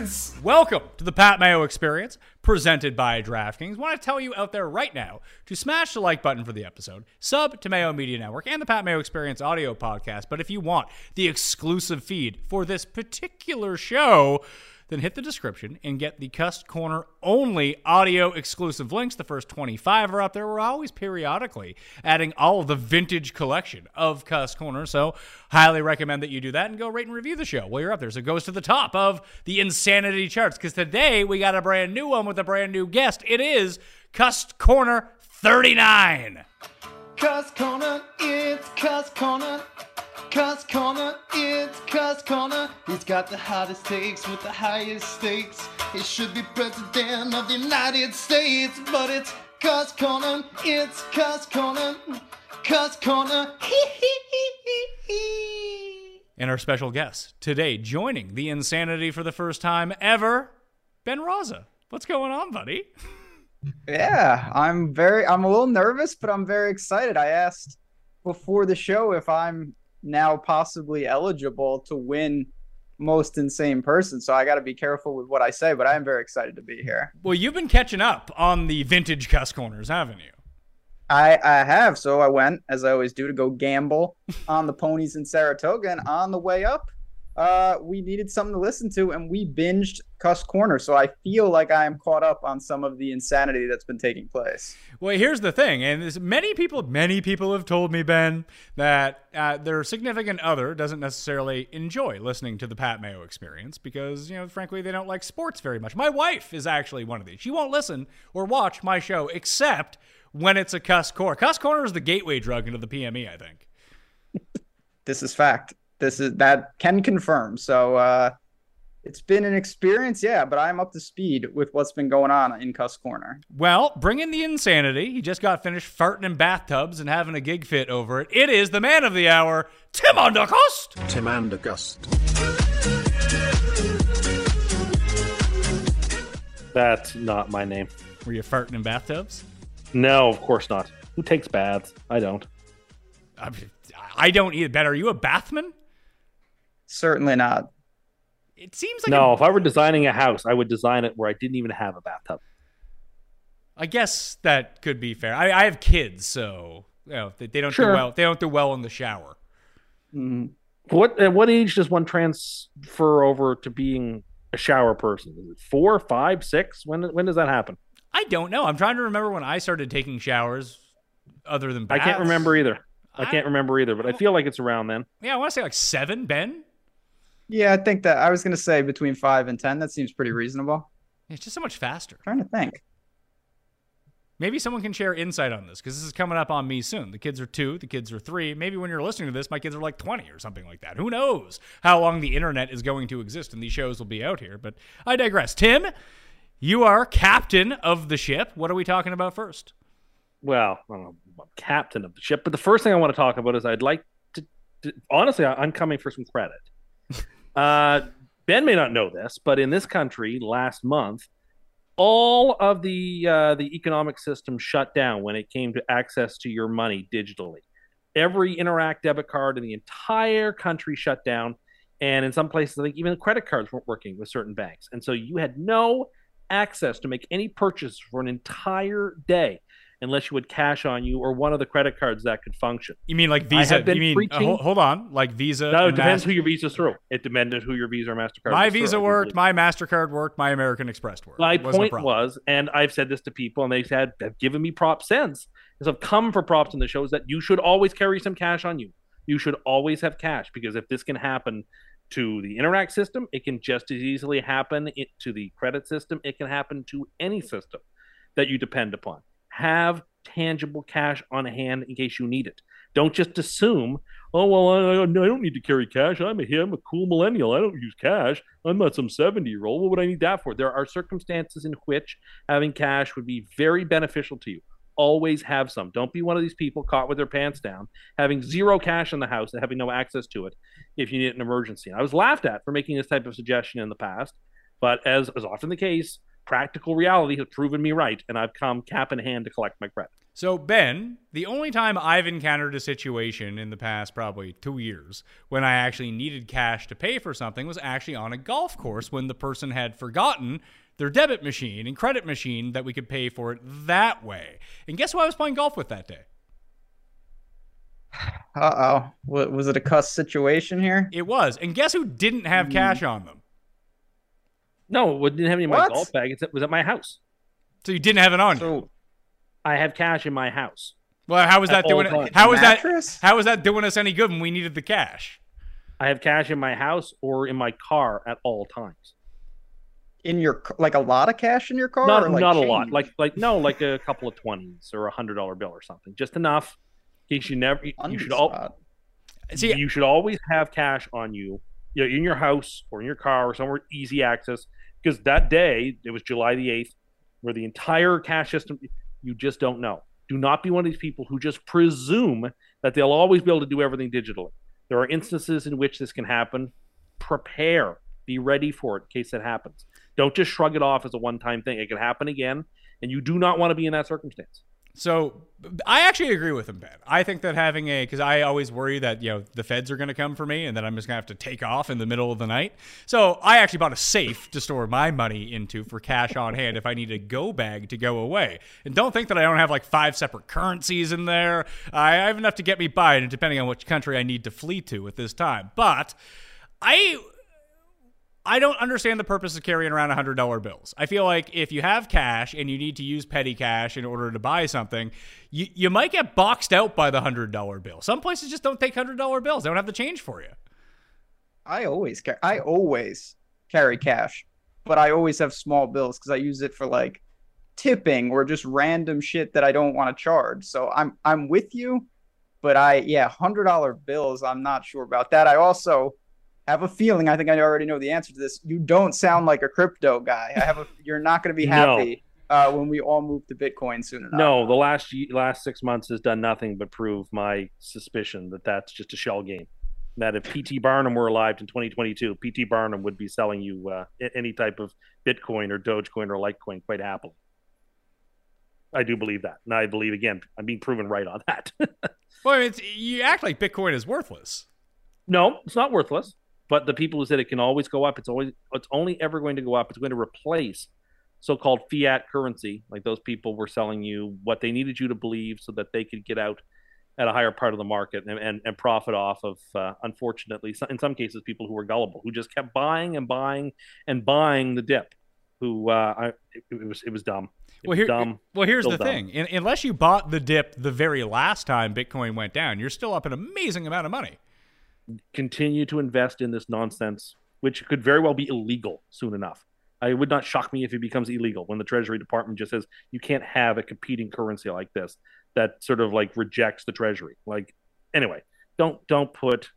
Experience. Welcome to the Pat Mayo Experience, presented by DraftKings. want to tell you out there right now to smash the like button for the episode, sub to Mayo Media Network and the Pat Mayo Experience audio podcast. But if you want the exclusive feed for this particular show, then hit the description and get the Cuss Corner only audio exclusive links. The first 25 are up there. We're always periodically adding all of the vintage collection of Cuss Corner. So, highly recommend that you do that and go rate and review the show while you're up there. So, it goes to the top of the insanity charts because today we got a brand new one with a brand new guest. It is Cuss Corner 39. Cuss Corner, it's Cuss Corner. Cuss it's Cuss Corner. He's got the hottest takes with the highest stakes. He should be president of the United States, but it's Cuss Corner, it's Cuss Corner. Cuss. And our special guest today, joining the insanity for the first time ever, Ben Raza. What's going on, buddy? Yeah, I'm very I'm a little nervous, but I'm very excited. I asked before the show if I'm now possibly eligible to win most insane person. So I got to be careful with what I say, but I am very excited to be here. Well, you've been catching up on the vintage cuss corners, haven't you? I I have. So I went as I always do to go gamble on the ponies in Saratoga and on the way up uh, we needed something to listen to, and we binged Cuss Corner. So I feel like I am caught up on some of the insanity that's been taking place. Well, here's the thing, and many people, many people have told me, Ben, that uh, their significant other doesn't necessarily enjoy listening to the Pat Mayo experience because, you know, frankly, they don't like sports very much. My wife is actually one of these. She won't listen or watch my show except when it's a Cuss Corner. Cuss Corner is the gateway drug into the PME, I think. This is fact this is that can confirm. So uh, it's been an experience, yeah, but I'm up to speed with what's been going on in Cuss Corner. Well, bring in the insanity. He just got finished farting in bathtubs and having a gig fit over it. It is the man of the hour, Tim Undergust. Tim Andergust. That's not my name. Were you farting in bathtubs? No, of course not. Who takes baths? I don't. I, I don't either. Ben, are you a bathman? Certainly not. It seems like no. a- if I were designing a house, I would design it where I didn't even have a bathtub. I guess that could be fair. I, I have kids, so you know, they, they don't do well. They don't do well in the shower. Mm, What at what age does one transfer over to being a shower person? Is it four, five, six? When when does that happen? I don't know. I'm trying to remember when I started taking showers, other than I can't remember either. I, I- can't remember either, but I feel like it's around then. Yeah, I want to say like seven. Ben, Yeah, I think that I was going to say between five and 10. That seems pretty reasonable. it's just so much faster. trying to think. Maybe someone can share insight on this because this is coming up on me soon. The kids are two, the kids are three. Maybe when you're listening to this, my kids are like 20 or something like that. Who knows how long the internet is going to exist and these shows will be out here. But I digress. Tim, you are captain of the ship. What are we talking about first? Well, I don't know, I'm captain of the ship, but the first thing I want to talk about is I'd like to, to honestly, I- I'm coming for some credit. Uh, ben may not know this, but in this country last month, all of the uh, the economic system shut down when it came to access to your money digitally. Every Interac debit card in the entire country shut down, and in some places, I think even the credit cards weren't working with certain banks, and so you had no access to make any purchase for an entire day unless you had cash on you or one of the credit cards that could function. You mean like Visa? You mean, uh, hold, hold on, like Visa? No, it depends Master- who your Visa's through. It depended who your Visa or Mastercard. my through, Visa I worked, my MasterCard worked, my American Express worked. My It wasn't a point was, and I've said this to people, and they said have given me prop sense, is I've come for props in the shows that you should always carry some cash on you. You should always have cash because if this can happen to the Interac system, it can just as easily happen it, to the credit system. It can happen to any system that you depend upon. Have tangible cash on hand in case you need it. Don't just assume, oh well, I, I don't need to carry cash. I'm a I'm a cool millennial. I don't use cash. I'm not some 70 year old. What would I need that for? There are circumstances in which having cash would be very beneficial to you. Always have some. Don't be one of these people caught with their pants down, having zero cash in the house and having no access to it if you need an emergency. And I was laughed at for making this type of suggestion in the past, but as is often the case, practical reality has proven me right, and I've come cap in hand to collect my credit. So, Ben, the only time I've encountered a situation in the past probably two years when I actually needed cash to pay for something was actually on a golf course when the person had forgotten their debit machine and credit machine that we could pay for it that way. And guess who I was playing golf with that day? Uh oh. Was it a cuss situation here? It was. And guess who didn't have cash on them? No, it didn't have any of my What? golf bag. It was at my house. So you didn't have it on you. So I have cash in my house. Well, how was At that doing all it? times. How was that? Mattress? How was that doing us any good when we needed the cash? I have cash in my house or in my car at all times. in your c- like a lot of cash in your car? not or, like, not a lot. change? Like like no, like a couple of twenties or a hundred dollar bill or something. Just enough. In case you never you Undies should all spot. See, you should always have cash on you, you know, in your house or in your car or somewhere easy access. Because that day, it was July the 8th, where the entire cash system, you just don't know. Do not be one of these people who just presume that they'll always be able to do everything digitally. There are instances in which this can happen. Prepare, be ready for it in case it happens. Don't just shrug it off as a one time thing. It can happen again, and you do not want to be in that circumstance. So I actually agree with him, Ben. I think that having a because I always worry that you know the feds are going to come for me and that I'm just going to have to take off in the middle of the night. So I actually bought a safe to store my money into for cash on hand if I need a go bag to go away. And don't think that I don't have like five separate currencies in there. I have enough to get me by, and depending on which country I need to flee to at this time. But I I don't understand the purpose of carrying around $100 bills. I feel like if you have cash and you need to use petty cash in order to buy something, you, you might get boxed out by the $100 bill. Some places just don't take $100 bills. They don't have the change for you. I always carry. I always carry cash, but I always have small bills because I use it for like tipping or just random shit that I don't want to charge. So I'm I'm with you, but I yeah, hundred dollar bills. I'm not sure about that. I also have a feeling. I think I already know the answer to this. You don't sound like a crypto guy. I have a. You're not going to be No. happy uh, when we all move to Bitcoin soon enough. No, the last last six months has done nothing but prove my suspicion that that's just a shell game. That if PT Barnum were alive in 2022, PT Barnum would be selling you uh, any type of Bitcoin or Dogecoin or Litecoin quite happily. I do believe that, and I believe again I'm being proven right on that. Well, it's, you act like Bitcoin is worthless. no, it's not worthless. But the people who said it can always go up, it's always it's only ever going to go up. It's going to replace so-called fiat currency. Like those people were selling you what they needed you to believe so that they could get out at a higher part of the market and, and, and profit off of, uh, unfortunately, in some cases, people who were gullible, who just kept buying and buying and buying the dip. Who uh, I, it, it was it was dumb. It Well, here, dumb. well, here's the dumb. thing. In, unless you bought the dip the very last time Bitcoin went down, you're still up an amazing amount of money. Continue to invest in this nonsense, which could very well be illegal soon enough. I would not shock me if it becomes illegal when the Treasury Department just says you can't have a competing currency like this that sort of like rejects the Treasury. Like anyway, don't don't put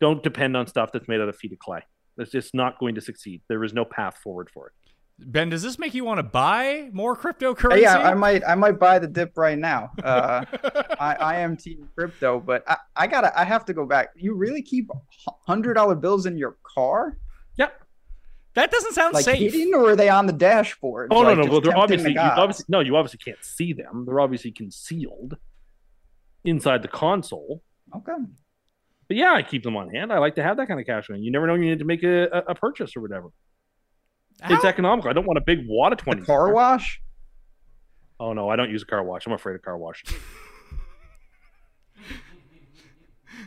don't depend on stuff that's made out of feet of clay. It's just not going to succeed. There is no path forward for it. Ben, does this make you want to buy more cryptocurrency? Yeah, I might I might buy the dip right now. Uh, I, I am team crypto, but I, I gotta I have to go back. You really keep hundred dollar bills in your car? Yep. that doesn't sound Like safe. hidden, or are they on the dashboard? Oh Like, no, no. Well, they're obviously, the you obviously no. You obviously can't see them. They're obviously concealed inside the console. Okay. But yeah, I keep them on hand. I like to have that kind of cash on. You never know when you need to make a, a, a purchase or whatever. It's economical. I don't want a big wad of The twenty. car wash? Oh no, I don't use a car wash. I'm afraid of car wash.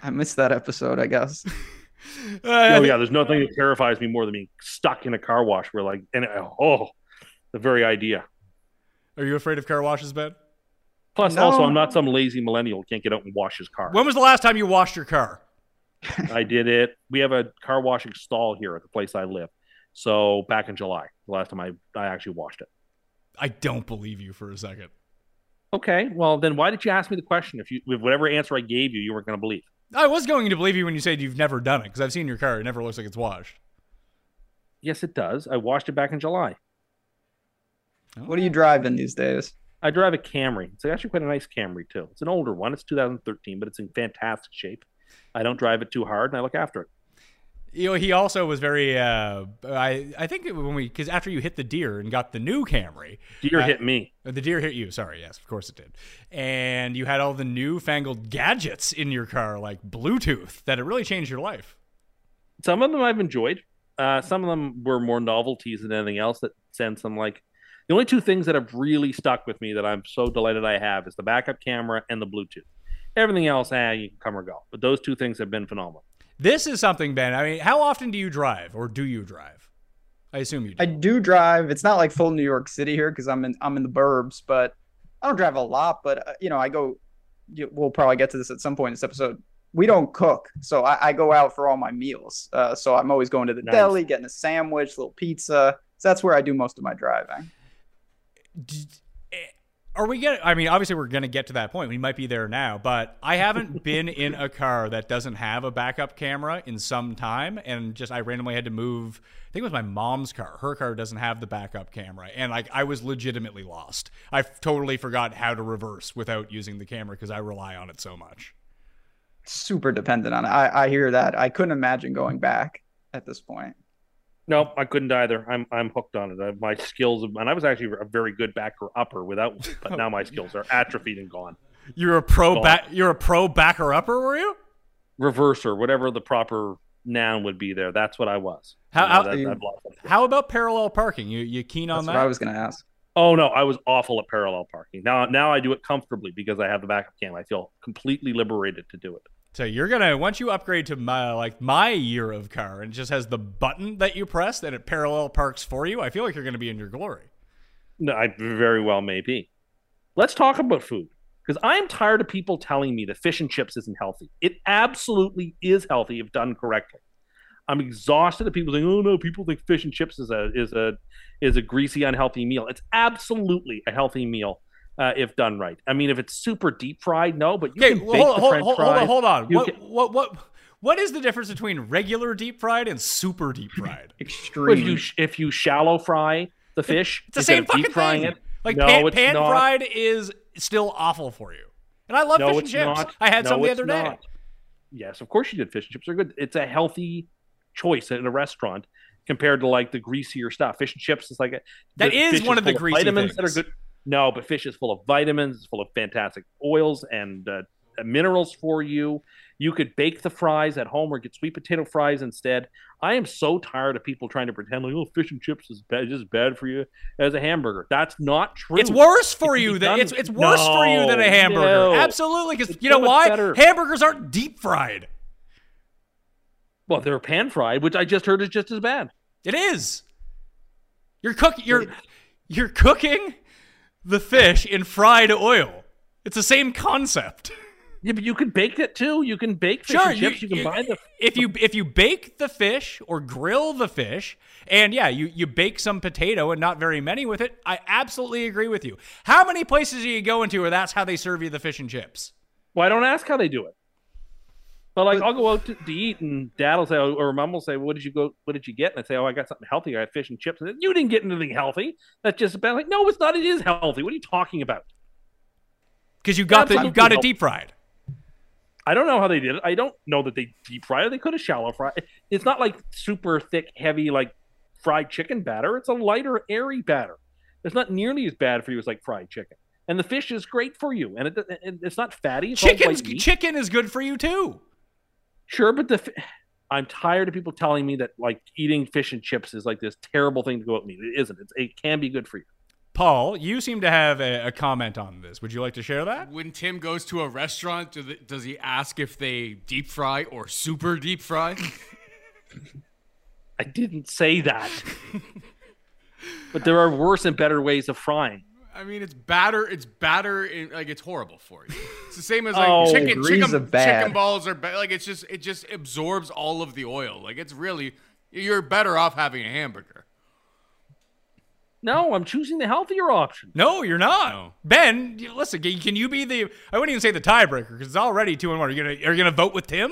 I missed that episode, I guess. Uh, oh yeah, there's nothing that terrifies me more than being stuck in a car wash. Where like, and oh, the very idea. Are you afraid of car washes, Ben? Plus, No. also, I'm not some lazy millennial who can't get out and wash his car. When was the last time you washed your car? I did it. We have a car washing stall here at the place I live. So back in July, the last time I, I actually washed it. I don't believe you for a second. Okay, well then why did you ask me the question? If you with whatever answer I gave you, you weren't going to believe. I was going to believe you when you said you've never done it because I've seen your car. It never looks like it's washed. Yes, it does. I washed it back in July. What are you driving these days? I drive a Camry. It's actually quite a nice Camry too. It's an older one. It's 2013, but it's in fantastic shape. I don't drive it too hard, and I look after it. You know, he also was very. Uh, I I think when we because after you hit the deer and got the new Camry, Deer Uh, hit me. uh, the deer hit you. Sorry, yes, of course it did. And you had all the newfangled gadgets in your car, like Bluetooth, that it really changed your life. Some of them I've enjoyed. Uh, some of them were more novelties than anything else that send some like. The only two things that have really stuck with me that I'm so delighted I have is the backup camera and the Bluetooth. Everything else, ah, you can come or go. But those two things have been phenomenal. This is something, Ben. I mean, how often do you drive, or do you drive? I assume you do. I do drive. It's not like full New York City here because I'm in I'm in the burbs, but I don't drive a lot. But uh, you know, I go. We'll probably get to this at some point in this episode. We don't cook, so I, I go out for all my meals. Uh, so I'm always going to the Nice. deli, getting a sandwich, little pizza. So that's where I do most of my driving. D- Are we getting? I mean, obviously, we're going to get to that point. We might be there now, but I haven't been in a car that doesn't have a backup camera in some time, and just I randomly had to move. I think it was my mom's car. Her car doesn't have the backup camera, and like I was legitimately lost. I totally forgot how to reverse without using the camera because I rely on it so much. Super dependent on it. I, I hear that. I couldn't imagine going back at this point. No, I couldn't either. I'm I'm hooked on it. I, my skills, and I was actually a very good backer upper without, but now my skills are atrophied and gone. You're a pro Go back. You're a pro backer upper, were you? Reverser, whatever the proper noun would be there. That's what I was. How- You know, that- I've lost it. How about parallel parking? You you keen on That's that? what I was gonna ask. Oh no, I was awful at parallel parking. Now now I do it comfortably because I have the backup cam. I feel completely liberated to do it. So you're gonna once you upgrade to my like my year of car and it just has the button that you press that it parallel parks for you. I feel like you're gonna be in your glory. No, I very well may be. Let's talk about food because I'm tired of people telling me that fish and chips isn't healthy. It absolutely is healthy if done correctly. I'm exhausted of people saying, "Oh no, people think fish and chips is a is a is a greasy, unhealthy meal." It's absolutely a healthy meal uh, if done right. I mean, if it's super deep fried, no, but you Okay, can well, bake hold, the hold, French hold, hold on, hold on. You What, can- what what what is the difference between regular deep fried and super deep fried? Extreme. if you if you shallow fry the fish, It's the same of deep fucking frying thing. it, Like no, pan, it's pan fried is still awful for you. And I love No, fish and chips. not. I had No, some the other day. not. Yes, of course you did. Fish and chips are good. It's a healthy choice in a restaurant compared to like the greasier stuff. Fish and chips is like a, That the is fish one of the full greasy vitamins that are good. No, but fish is full of vitamins. It's full of fantastic oils and uh, minerals for you. You could bake the fries at home or get sweet potato fries instead. I am so tired of people trying to pretend like, oh, fish and chips is bad, just bad for you as a hamburger. That's not true. It's worse for you than it's it's worse for you than a hamburger. no. Absolutely, because you know so why? better. Hamburgers aren't deep fried. Well, they're pan fried, which I just heard is just as bad. It is. You're cooking. You're you're cooking the fish in fried oil. It's the same concept. Yeah, but you can bake it too. You can bake fish Sure, and chips. You, can buy the. if you if you bake the fish or grill the fish, and yeah, you you bake some potato and not very many with it. I absolutely agree with you. How many places are you going to where that's how they serve you the fish and chips? Well, I don't ask how they do it. But like, I'll go out to, to eat, and Dad will say, oh, or Mom will say, "What did you go? What did you get?" And I say, "Oh, I got something healthy. I had fish and chips." And you didn't get anything healthy. That's just about like, no, it's not. It is healthy. What are you talking about? Because you got the you got it deep fried. I don't know how they did it. I don't know that they deep fried it. They could have shallow fried. It's not like super thick, heavy like fried chicken batter. It's a lighter, airy batter. It's not nearly as bad for you as like fried chicken. And the fish is great for you, and it, it- it's not fatty. It's Chicken's chicken is good for you too. Sure, but the fi- I'm tired of people telling me that like eating fish and chips is like this terrible thing to go out and eat. It isn't. It's, it can be good for you. Paul, you seem to have a, a comment on this. Would you like to share that? When Tim goes to a restaurant, do the, does he ask if they deep fry or super deep fry? I didn't say that. but there are worse and better ways of frying. I mean, it's batter. It's batter. In, like it's horrible for you. It's the same as like Oh, chicken. Chicken, of bad. chicken balls are bad. like it's just it just absorbs all of the oil. Like it's really you're better off having a hamburger. No, I'm choosing the healthier option. No, you're not. No. Ben, listen, can can you be the I wouldn't even say the tiebreaker because it's already 2 and 1. Are you going to are you going to vote with Tim?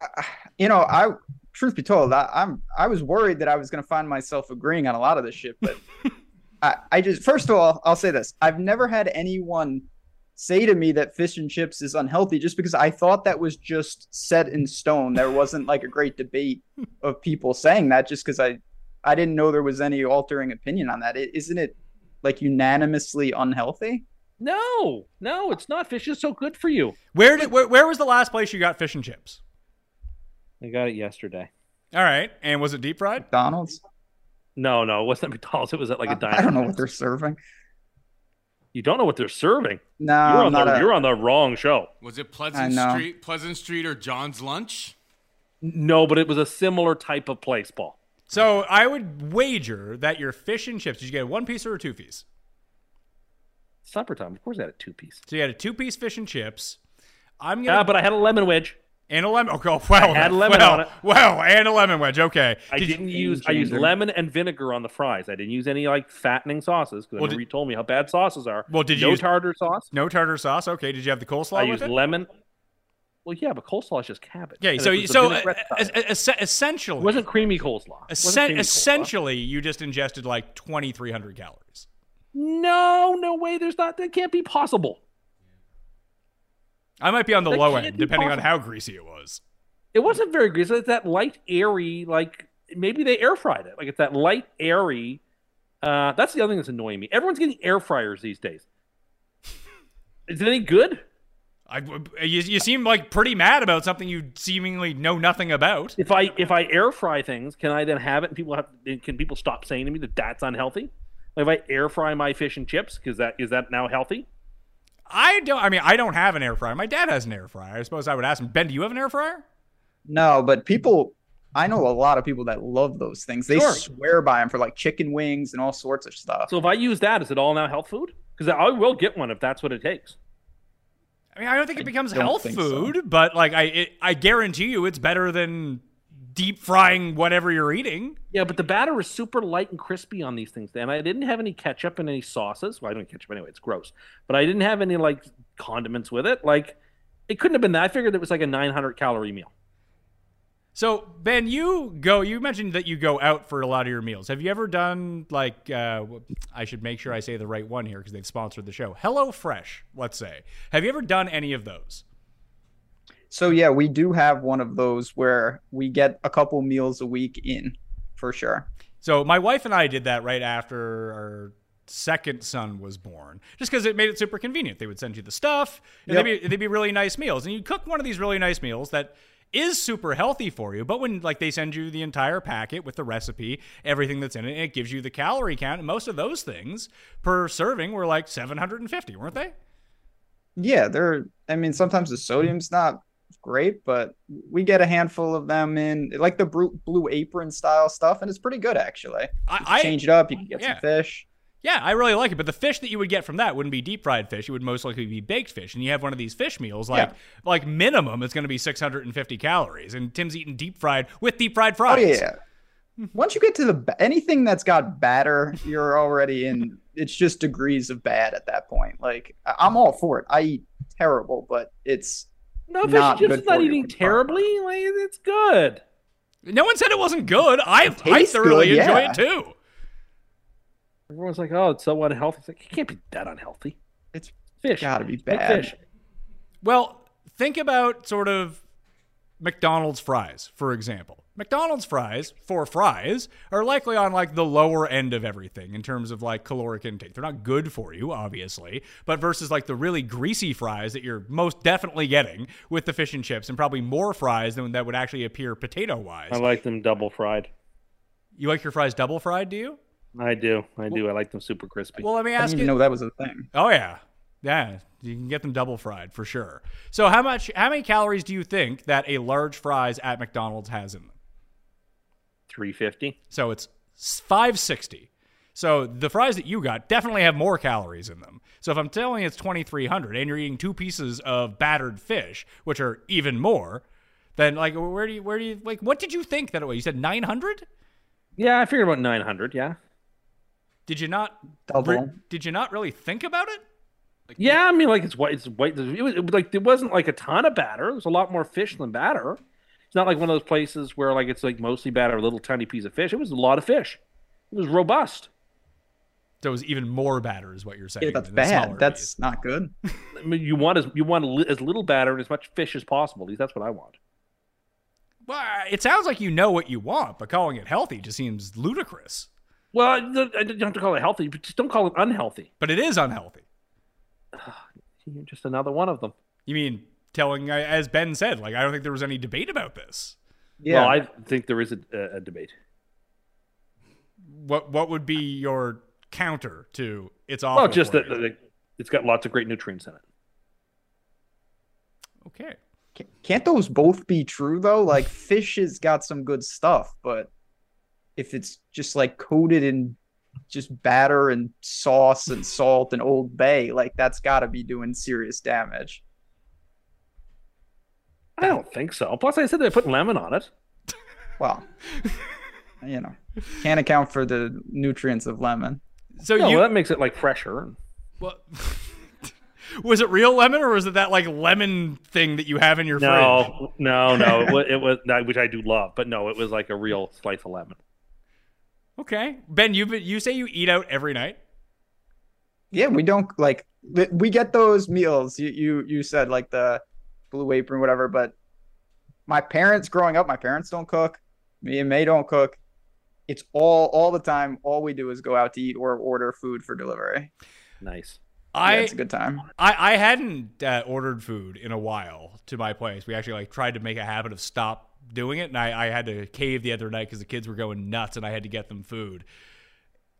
you know, I truth be told, I, I'm I was worried that I was going to find myself agreeing on a lot of this shit, but I, I just first of all, I'll say this: I've never had anyone say to me that fish and chips is unhealthy, just because I thought that was just set in stone. There wasn't like a great debate of people saying that, just because I I didn't know there was any altering opinion on that. is isn't it like unanimously unhealthy? No, no, it's not. Fish is so good for you. Where did where, where was the last place you got fish and chips? I got it yesterday. All right. And was it deep fried? McDonald's. No, no, it wasn't at McDonald's. It was at like a I- diner. I don't know what they're serving. You don't know what they're serving. No, you're, on not the, a- you're on the wrong show. Was it Pleasant. Street, Pleasant Street, or John's Lunch? No, but it was a similar type of place, Paul. So I would wager that your fish and chips, did you get a one piece or a two piece? Supper time. Of course, I had a two piece. So you had a two piece fish and chips. I'm gonna Yeah, but I had a lemon wedge. And a lemon. Okay, well, I had lemon well, on it. Well, and a lemon wedge. Okay. I did didn't use. I used lemon and vinegar on the fries. I didn't use any like fattening sauces because Well, remember did- you told me how bad sauces are. Well, did you no use- tartar sauce? no tartar sauce. Okay. Did you have the coleslaw I with used it? lemon. Well, yeah, but coleslaw is just cabbage. Yeah, And so it you- was the so vinaigrette uh, style. es- es- essentially, it wasn't creamy coleslaw. It wasn't essen- creamy coleslaw. essentially, you just ingested like 2,300 calories. No, no way. There's not. That can't be possible. I might be on the low end, depending on how greasy it was. It wasn't very greasy. It's that light, airy, like maybe they air fried it. Like it's that light, airy. Uh, that's the other thing that's annoying me. Everyone's getting air fryers these days. Is it any good? I, you, you seem like pretty mad about something you seemingly know nothing about. If I if I air fry things, can I then have it? And people have can people stop saying to me that that's unhealthy? Like if I air fry my fish and chips, because that is that now healthy? I don't. I mean, I don't have an air fryer. My dad has an air fryer. I suppose I would ask him. Ben, do you have an air fryer? No, but people, I know a lot of people that love those things. They Sure. swear by them for like chicken wings and all sorts of stuff. So if I use that, is it all now health food? Because I will get one if that's what it takes. I mean, I don't think it becomes health think so. food, but like I, it, I guarantee you, it's better than deep frying whatever you're eating. Yeah, but the batter is super light and crispy on these things. And I didn't have any ketchup and any sauces. Well, I don't ketchup anyway; it's gross. But I didn't have any like condiments with it. Like it couldn't have been that. I figured it was like a 900 calorie meal. So Ben, you go. You mentioned that you go out for a lot of your meals. Have you ever done like? Uh, I should make sure I say the right one here because they've sponsored the show. Hello Fresh, let's say. Have you ever done any of those? So yeah, we do have one of those where we get a couple meals a week in, for sure. So my wife and I did that right after our second son was born, just because it made it super convenient. They would send you the stuff, and Yep. they'd, be, they'd be really nice meals. And you cook one of these really nice meals that is super healthy for you. But when like they send you the entire packet with the recipe, everything that's in it, and it gives you the calorie count, and most of those things per serving were like 750, weren't they? Yeah, they're. I mean, sometimes the sodium's not great, but we get a handful of them in, like the blue, apron style stuff, and it's pretty good actually. I, change it up, you can get yeah. some fish. Yeah, I really like it. But the fish that you would get from that wouldn't be deep fried fish. It would most likely be baked fish. And you have one of these fish meals, like Yeah. like minimum, it's going to be 650 calories. And Tim's eating deep fried with deep fried fries. Oh fries. yeah. Once you get to the anything that's got batter, you're already in. It's just degrees of bad at that point. Like I'm all for it. I eat terrible, but it's No, fish Not and chips good is not eating terribly. Like it's good. No one said it wasn't good. I I thoroughly good, enjoy yeah. it too. Everyone's like, "Oh, it's so unhealthy." It's like it can't be that unhealthy. it's Fish. gotta be Like bad. Fish. Well, think about sort of McDonald's fries, for example. McDonald's fries, for fries, are likely on like the lower end of everything in terms of like caloric intake. They're not good for you, obviously, but versus like the really greasy fries that you're most definitely getting with the fish and chips, and probably more fries than that would actually appear potato wise. I like them double fried. you like your fries double fried, do you? I do. I do. I like them super crispy. Well, let me I ask didn't you. even know that was a thing. Oh yeah, yeah. You can get them double fried for sure. So how much? How many calories do you think that a large fries at McDonald's has in them? Three fifty. So it's 560. So the fries that you got definitely have more calories in them. So if I'm telling you it's 2300 and you're eating two pieces of battered fish, which are even more, then like where do you where do you like what did you think that it was? You said 900? Yeah, I figured about nine hundred. Yeah. Did you not re- did you not really think about it? Yeah, I mean, like it's white. It's white. It was, it like there wasn't like a ton of batter. There was a lot more fish than batter. It's not like one of those places where like it's like mostly batter, a little tiny piece of fish. It was a lot of fish. It was robust. So it was even more batter is what you're saying. Yeah, that's than the smaller bad. That's piece. not good. I mean, you want as you want li- as little batter and as much fish as possible. At least that's what I want. Well, it sounds like you know what you want, but calling it healthy just seems ludicrous. Well, I don't I don't have to call it healthy, but just don't call it unhealthy. But it is unhealthy. You're just another one of them. You mean telling, uh, as Ben said, like I don't think there was any debate about this. Yeah. Well, I think there is a, a, a debate. What what would be your counter to it's awful? Well, just that you? that it's got lots of great nutrients in it. okay. Can't those both be true though? Like fish has got some good stuff, but if it's just like coated in just batter and sauce and salt and Old Bay, like that's got to be doing serious damage. I don't think so. Plus, I said they put lemon on it. Well, you know, can't account for the nutrients of lemon. So No, you well, that makes it like fresher. what, was it real lemon or was it that like lemon thing that you have in your fridge? No, no, no. It was, it was which I do love, but no, it was like a real slice of lemon. Okay, Ben, you you say you eat out every night. Yeah, we don't like we get those meals. You you you said like the blue apron, whatever. But my parents growing up, my parents don't cook. Me and May don't cook. It's all all the time. All we do is go out to eat or order food for delivery. Nice. I yeah, it's a good time. I, I hadn't uh, ordered food in a while to my place. We actually like tried to make a habit of stop doing it, and I, I had to cave the other night because the kids were going nuts, and I had to get them food.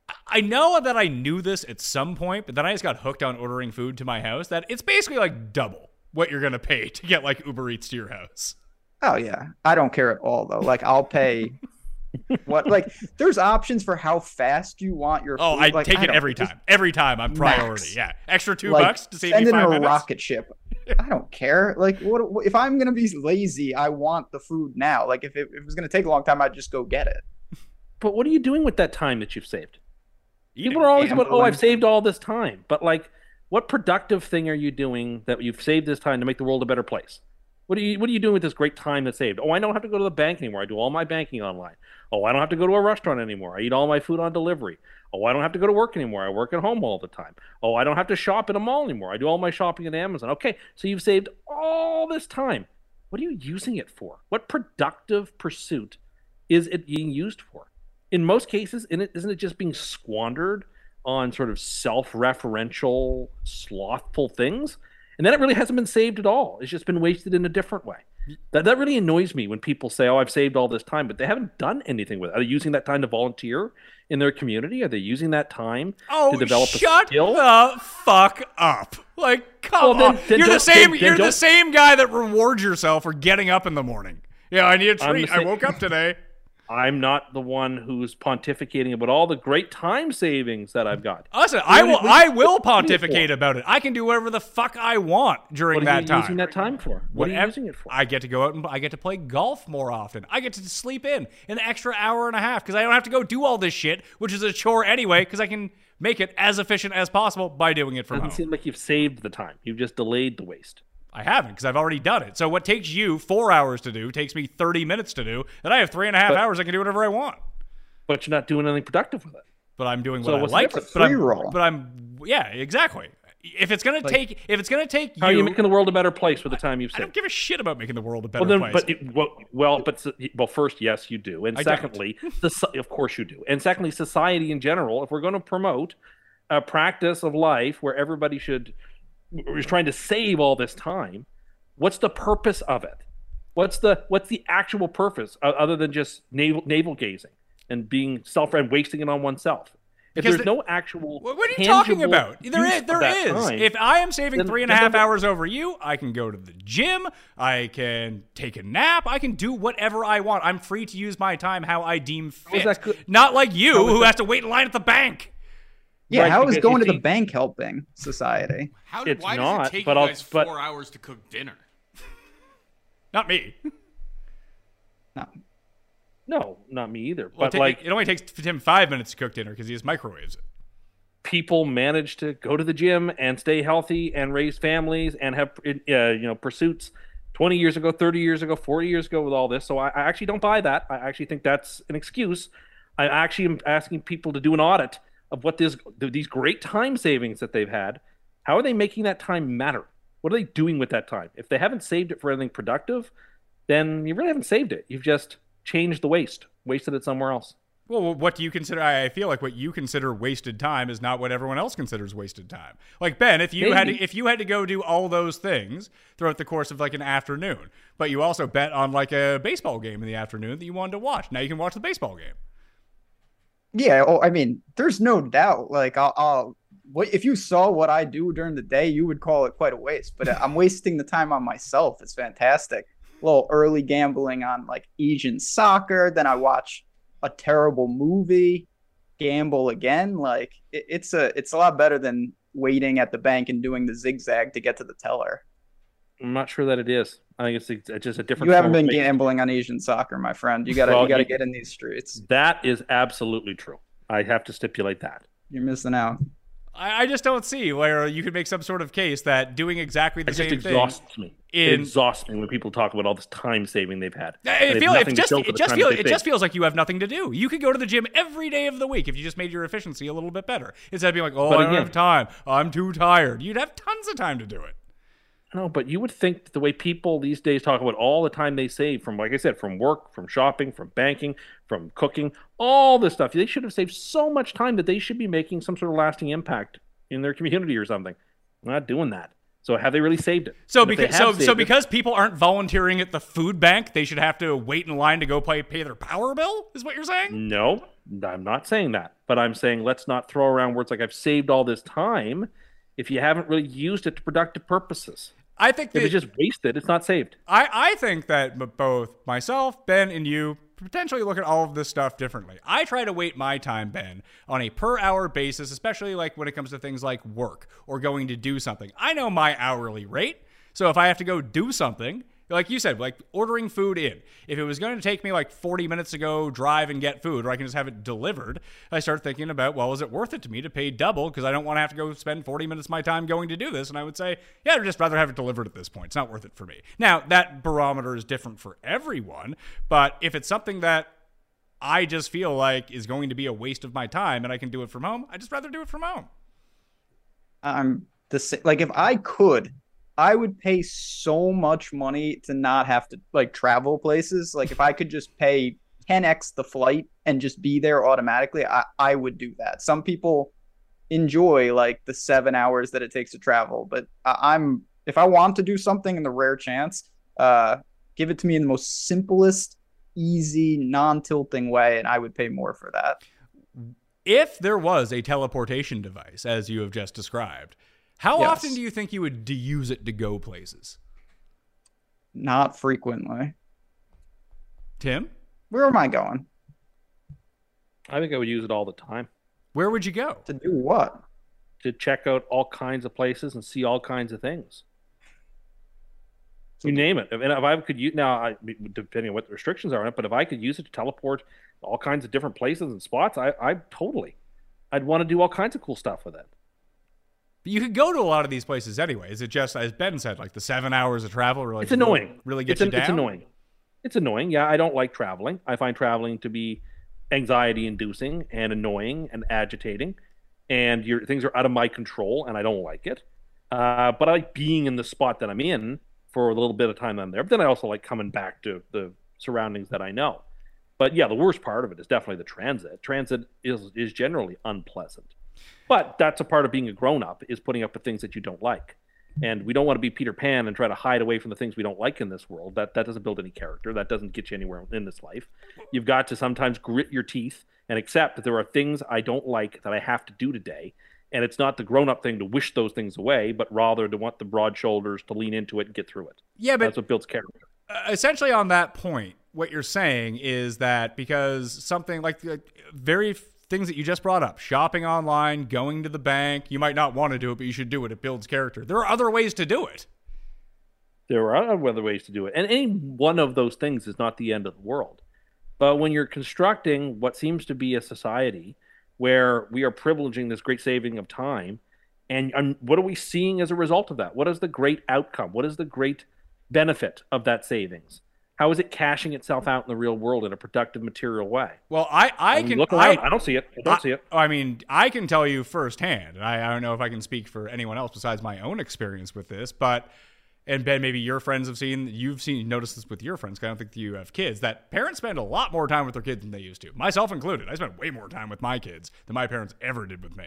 I- I know that I knew this at some point, but then I just got hooked on ordering food to my house. That it's basically like double what you're gonna pay to get like Uber Eats to your house. Oh yeah, I don't care at all though. Like I'll pay. what like there's options for how fast you want your Oh. I Like, take it every time. Every time I'm priority. Max. Yeah, extra two like, bucks to save send me it in a minutes. rocket ship. I don't care. Like, what if I'm gonna be lazy? I want the food now. Like, if it, if it was gonna take a long time, I'd just go get it. But what are you doing with that time that you've saved? Eating. People are always about, oh, I've saved all this time. But like, what productive thing are you doing that you've saved this time to make the world a better place? What are you What are you doing with this great time that's saved? Oh, I don't have to go to the bank anymore. I do all my banking online. Oh, I don't have to go to a restaurant anymore. I eat all my food on delivery. Oh, I don't have to go to work anymore. I work at home all the time. Oh, I don't have to shop at a mall anymore. I do all my shopping at Amazon. Okay, so you've saved all this time. What are you using it for? What productive pursuit is it being used for? In most cases, isn't it just being squandered on sort of self-referential, slothful things? And then it really hasn't been saved at all. It's just been wasted in a different way. That that really annoys me when people say, "Oh, I've saved all this time," but they haven't done anything with it. Are they using that time to volunteer in their community? Are they using that time Oh, to develop shut a skill? the fuck up! Like, come Well, on, then you're the same. then- you're the same guy that rewards yourself for getting up in the morning. Yeah, I need a treat. I woke up today. I'm not the one who's pontificating about all the great time savings that I've got. Listen, I will. I will pontificate about it. I can do whatever the fuck I want during that time. What are that you time. using that time for? What are you using it for? I get to go out and I get to play golf more often. I get to sleep in an extra hour and a half because I don't have to go do all this shit, which is a chore anyway. Because I can make it as efficient as possible by doing it from Doesn't home. seem like you've saved the time. You've just delayed the waste. I haven't because I've already done it. So what takes you four hours to do takes me thirty minutes to do, and I have three and a half But- hours. I can do whatever I want. But you're not doing anything productive with it. But I'm doing So what I like. difference? But I'm, Free roll. but I'm yeah, exactly. If it's gonna take, if it's gonna take How are you, you making the world a better place with the time you've I don't saved? give a shit about making the world a better Well, then, place. but it, well, well, but well, first, yes, you do, and I secondly, soci- of course you do, and secondly, society in general. If we're going to promote a practice of life where everybody should, we're trying to save all this time, what's the purpose of it? What's the what's the actual purpose other than just navel navel gazing and being self and wasting it on oneself? If Because there's the- no actual, What, are you talking about? There is. There is. time, If I am saving then- three and a half hours over you, I can go to the gym. I can take a nap. I can do whatever I want. I'm free to use my time how I deem fit. Not like you, who that- has to wait in line at the bank. Yeah, Right, how is going you to the bank helping society? How did, It's why not, does it take but you I'll- guys but- four hours to cook dinner? Not me. No. no, not me either. Well, but ta- like it only takes Tim five minutes to cook dinner because he just microwaves it. people manage to go to the gym and stay healthy and raise families and have uh, you know pursuits 20 years ago 30 years ago 40 years ago with all this so I, I actually don't buy that i actually think that's an excuse i actually am asking people to do an audit of what this these great time savings that they've had how are they making that time matter what are they doing with that time if they haven't saved it for anything productive then you really haven't saved it you've just changed the waste wasted it somewhere else Well, what do you consider? I I feel like what you consider wasted time is not what everyone else considers wasted time. Like Ben, if you had to, if you had to go do all those things throughout the course of like an afternoon, but you also bet on like a baseball game in the afternoon that you wanted to watch. Now you can watch the baseball game. Yeah, oh, I mean, there's no doubt. Like, I'll, I'll what if you saw what I do during the day, you would call it quite a waste. But I'm wasting the time on myself. It's fantastic. A little early gambling on like Asian soccer, then I watch a terrible movie, gamble again. Like, it, it's a it's a lot better than waiting at the bank and doing the zigzag to get to the teller. I'm not sure that it is i think it's, it's just a different You haven't been waste. gambling on Asian soccer, my friend. You gotta Well, you gotta you- get in these streets. That is absolutely true. I have to stipulate that. You're missing out. I, I just don't see where you could make some sort of case that doing exactly the It just same thing. exhausts me. It exhausts me when people talk about all this time saving they've had. It, feel, it just it just time feels it just feels like you have nothing to do. You could go to the gym every day of the week if you just made your efficiency a little bit better. Instead of being like, oh, But I don't have time. I'm too tired. You'd have tons of time to do it. No, but you would think the way people these days talk about all the time they save from, like I said, from work, from shopping, from banking, from cooking, all this stuff. They should have saved so much time that they should be making some sort of lasting impact in their community or something. They're not doing that. So have they really saved it? So And because so so it- because people aren't volunteering at the food bank, they should have to wait in line to go pay pay their power bill. Is what you're saying? No, I'm not saying that. But I'm saying let's not throw around words like I've saved all this time if you haven't really used it to productive purposes. I think that it's just wasted, it's not saved. I, I think that both myself, Ben, and you potentially look at all of this stuff differently. I try to weight my time, Ben, on a per hour basis, especially like when it comes to things like work or going to do something. I know my hourly rate. So if I have to go do something, like you said, like ordering food in, if it was going to take me like 40 minutes to go drive and get food, or I can just have it delivered, I start thinking about, well, is it worth it to me to pay double because I don't want to have to go spend 40 minutes of my time going to do this? And I would say, yeah, I'd just rather have it delivered at this point. It's not worth it for me. Now, that barometer is different for everyone, but if it's something that I just feel like is going to be a waste of my time and I can do it from home, I'd just rather do it from home. I'm the like if I could, I would pay so much money to not have to like travel places. Like if I could just pay 10x the flight and just be there automatically, I I would do that. Some people enjoy like the 7 hours that it takes to travel, but I, I'm if I want to do something in the rare chance, uh give it to me in the most simplest, easy, non-tilting way and I would pay more for that. If there was a teleportation device, as you have just described, how Yes. often do you think you would d- use it to go places? Not frequently. Tim? Where am I going? I think I would use it all the time Where would you go? To do what? to check out all kinds of places and see all kinds of things. You name it. And if I could use now, I, depending on what the restrictions are on it, but if I could use it to teleport all kinds of different places and spots, I, I totally, I'd want to do all kinds of cool stuff with it. But you could go to a lot of these places anyway. Is it just as Ben said, like the seven hours of travel really? it's annoying. Really gets it's, you down. It's annoying. It's annoying. Yeah, I don't like traveling. I find traveling to be anxiety inducing and annoying and agitating, and your things are out of my control, and I don't like it. Uh, but I like being in the spot that I'm in for a little bit of time I'm there. But then I also like coming back to the surroundings that I know. But yeah, the worst part of it is definitely the transit. Transit is is generally unpleasant. But that's a part of being a grown up is putting up with things that you don't like. And we don't want to be Peter Pan and try to hide away from the things we don't like in this world. That that doesn't build any character. That doesn't get you anywhere in this life. You've got to sometimes grit your teeth and accept that there are things I don't like that I have to do today. And it's not the grown up thing to wish those things away, but rather to want the broad shoulders to lean into it and get through it. Yeah, but That's what builds character. uh, essentially on that point, what you're saying is that because something like very things that you just brought up, shopping online, going to the bank, you might not want to do it, but you should do it. It builds character. There are other ways to do it. There are other ways to do it. And any one of those things is not the end of the world. But when you're constructing what seems to be a society where we are privileging this great saving of time, and, and what are we seeing as a result of that? What is the great outcome? What is the great benefit of that savings? How is it cashing itself out in the real world in a productive material way? Well, I I mean, can look around. I, I don't see it. I don't see it. I mean, I can tell you firsthand. and I, I don't know if I can speak for anyone else besides my own experience with this, but and Ben, maybe your friends have seen, you've seen, noticed this with your friends. 'cause I don't think you have kids. That parents spend a lot more time with their kids than they used to. Myself included. I spent way more time with my kids than my parents ever did with me.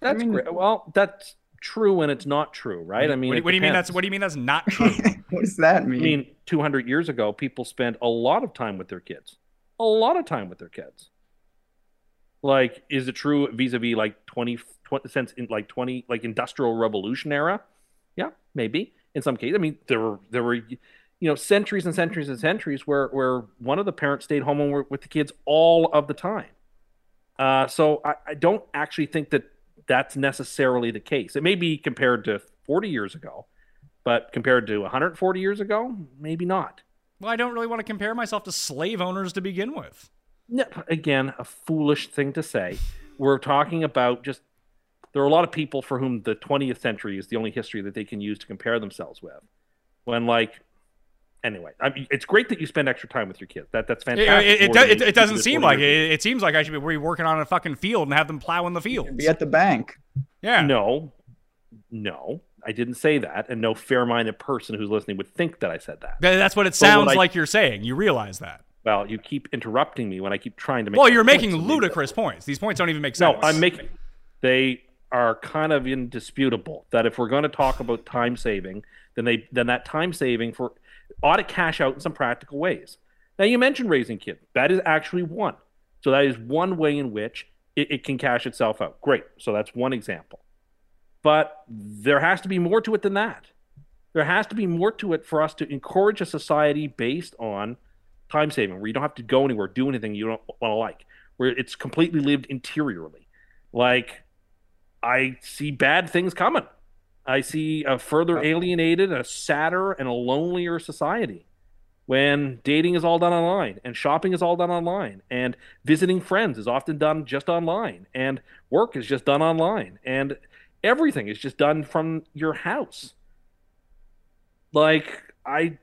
That's great. Well, that's true and it's not true, right? I mean, what, do- what do you mean that's what do you mean that's not true? What does that mean? I mean? mean, 200 years ago, people spent a lot of time with their kids. A lot of time with their kids. Like, is it true vis-a-vis like 20, 20 since in like 20 like industrial revolution era? Yeah, maybe in some cases. I mean, there were there were you know centuries and centuries and centuries where where one of the parents stayed home and were with the kids all of the time. Uh, so I, I don't actually think that that's necessarily the case. It may be compared to 40 years ago, but compared to 140 years ago, maybe not. well, I don't really want to compare myself to slave owners to begin with. No, again, a foolish thing to say. We're talking about just there are a lot of people for whom the 20th century is the only history that they can use to compare themselves with. When like anyway, I mean, it's great that you spend extra time with your kids. That that's fantastic. it, it, More do- it, it doesn't seem like it. It seems like I should be working on a fucking field and have them plow in the field. Be at the bank. Yeah. No, no, I didn't say that, and no fair-minded person who's listening would think that I said that. That's what it So what sounds I- like you're saying. You realize that. Well, you keep interrupting me when I keep trying to make. Well, you're making ludicrous points. These points don't even make sense. No. I'm making. They are kind of indisputable. That if we're going to talk about time saving, then they then that time saving for ought to cash out in some practical ways. Now you mentioned raising kids. That is actually one. So that is one way in which it, it can cash itself out. Great. So that's one example. But there has to be more to it than that. There has to be more to it for us to encourage a society based on time saving, where you don't have to go anywhere, do anything you don't want to like, where it's completely lived interiorly. Like, I see bad things coming. I see a further alienated, a sadder, and a lonelier society when dating is all done online and shopping is all done online and visiting friends is often done just online and work is just done online and everything is just done from your house. Like i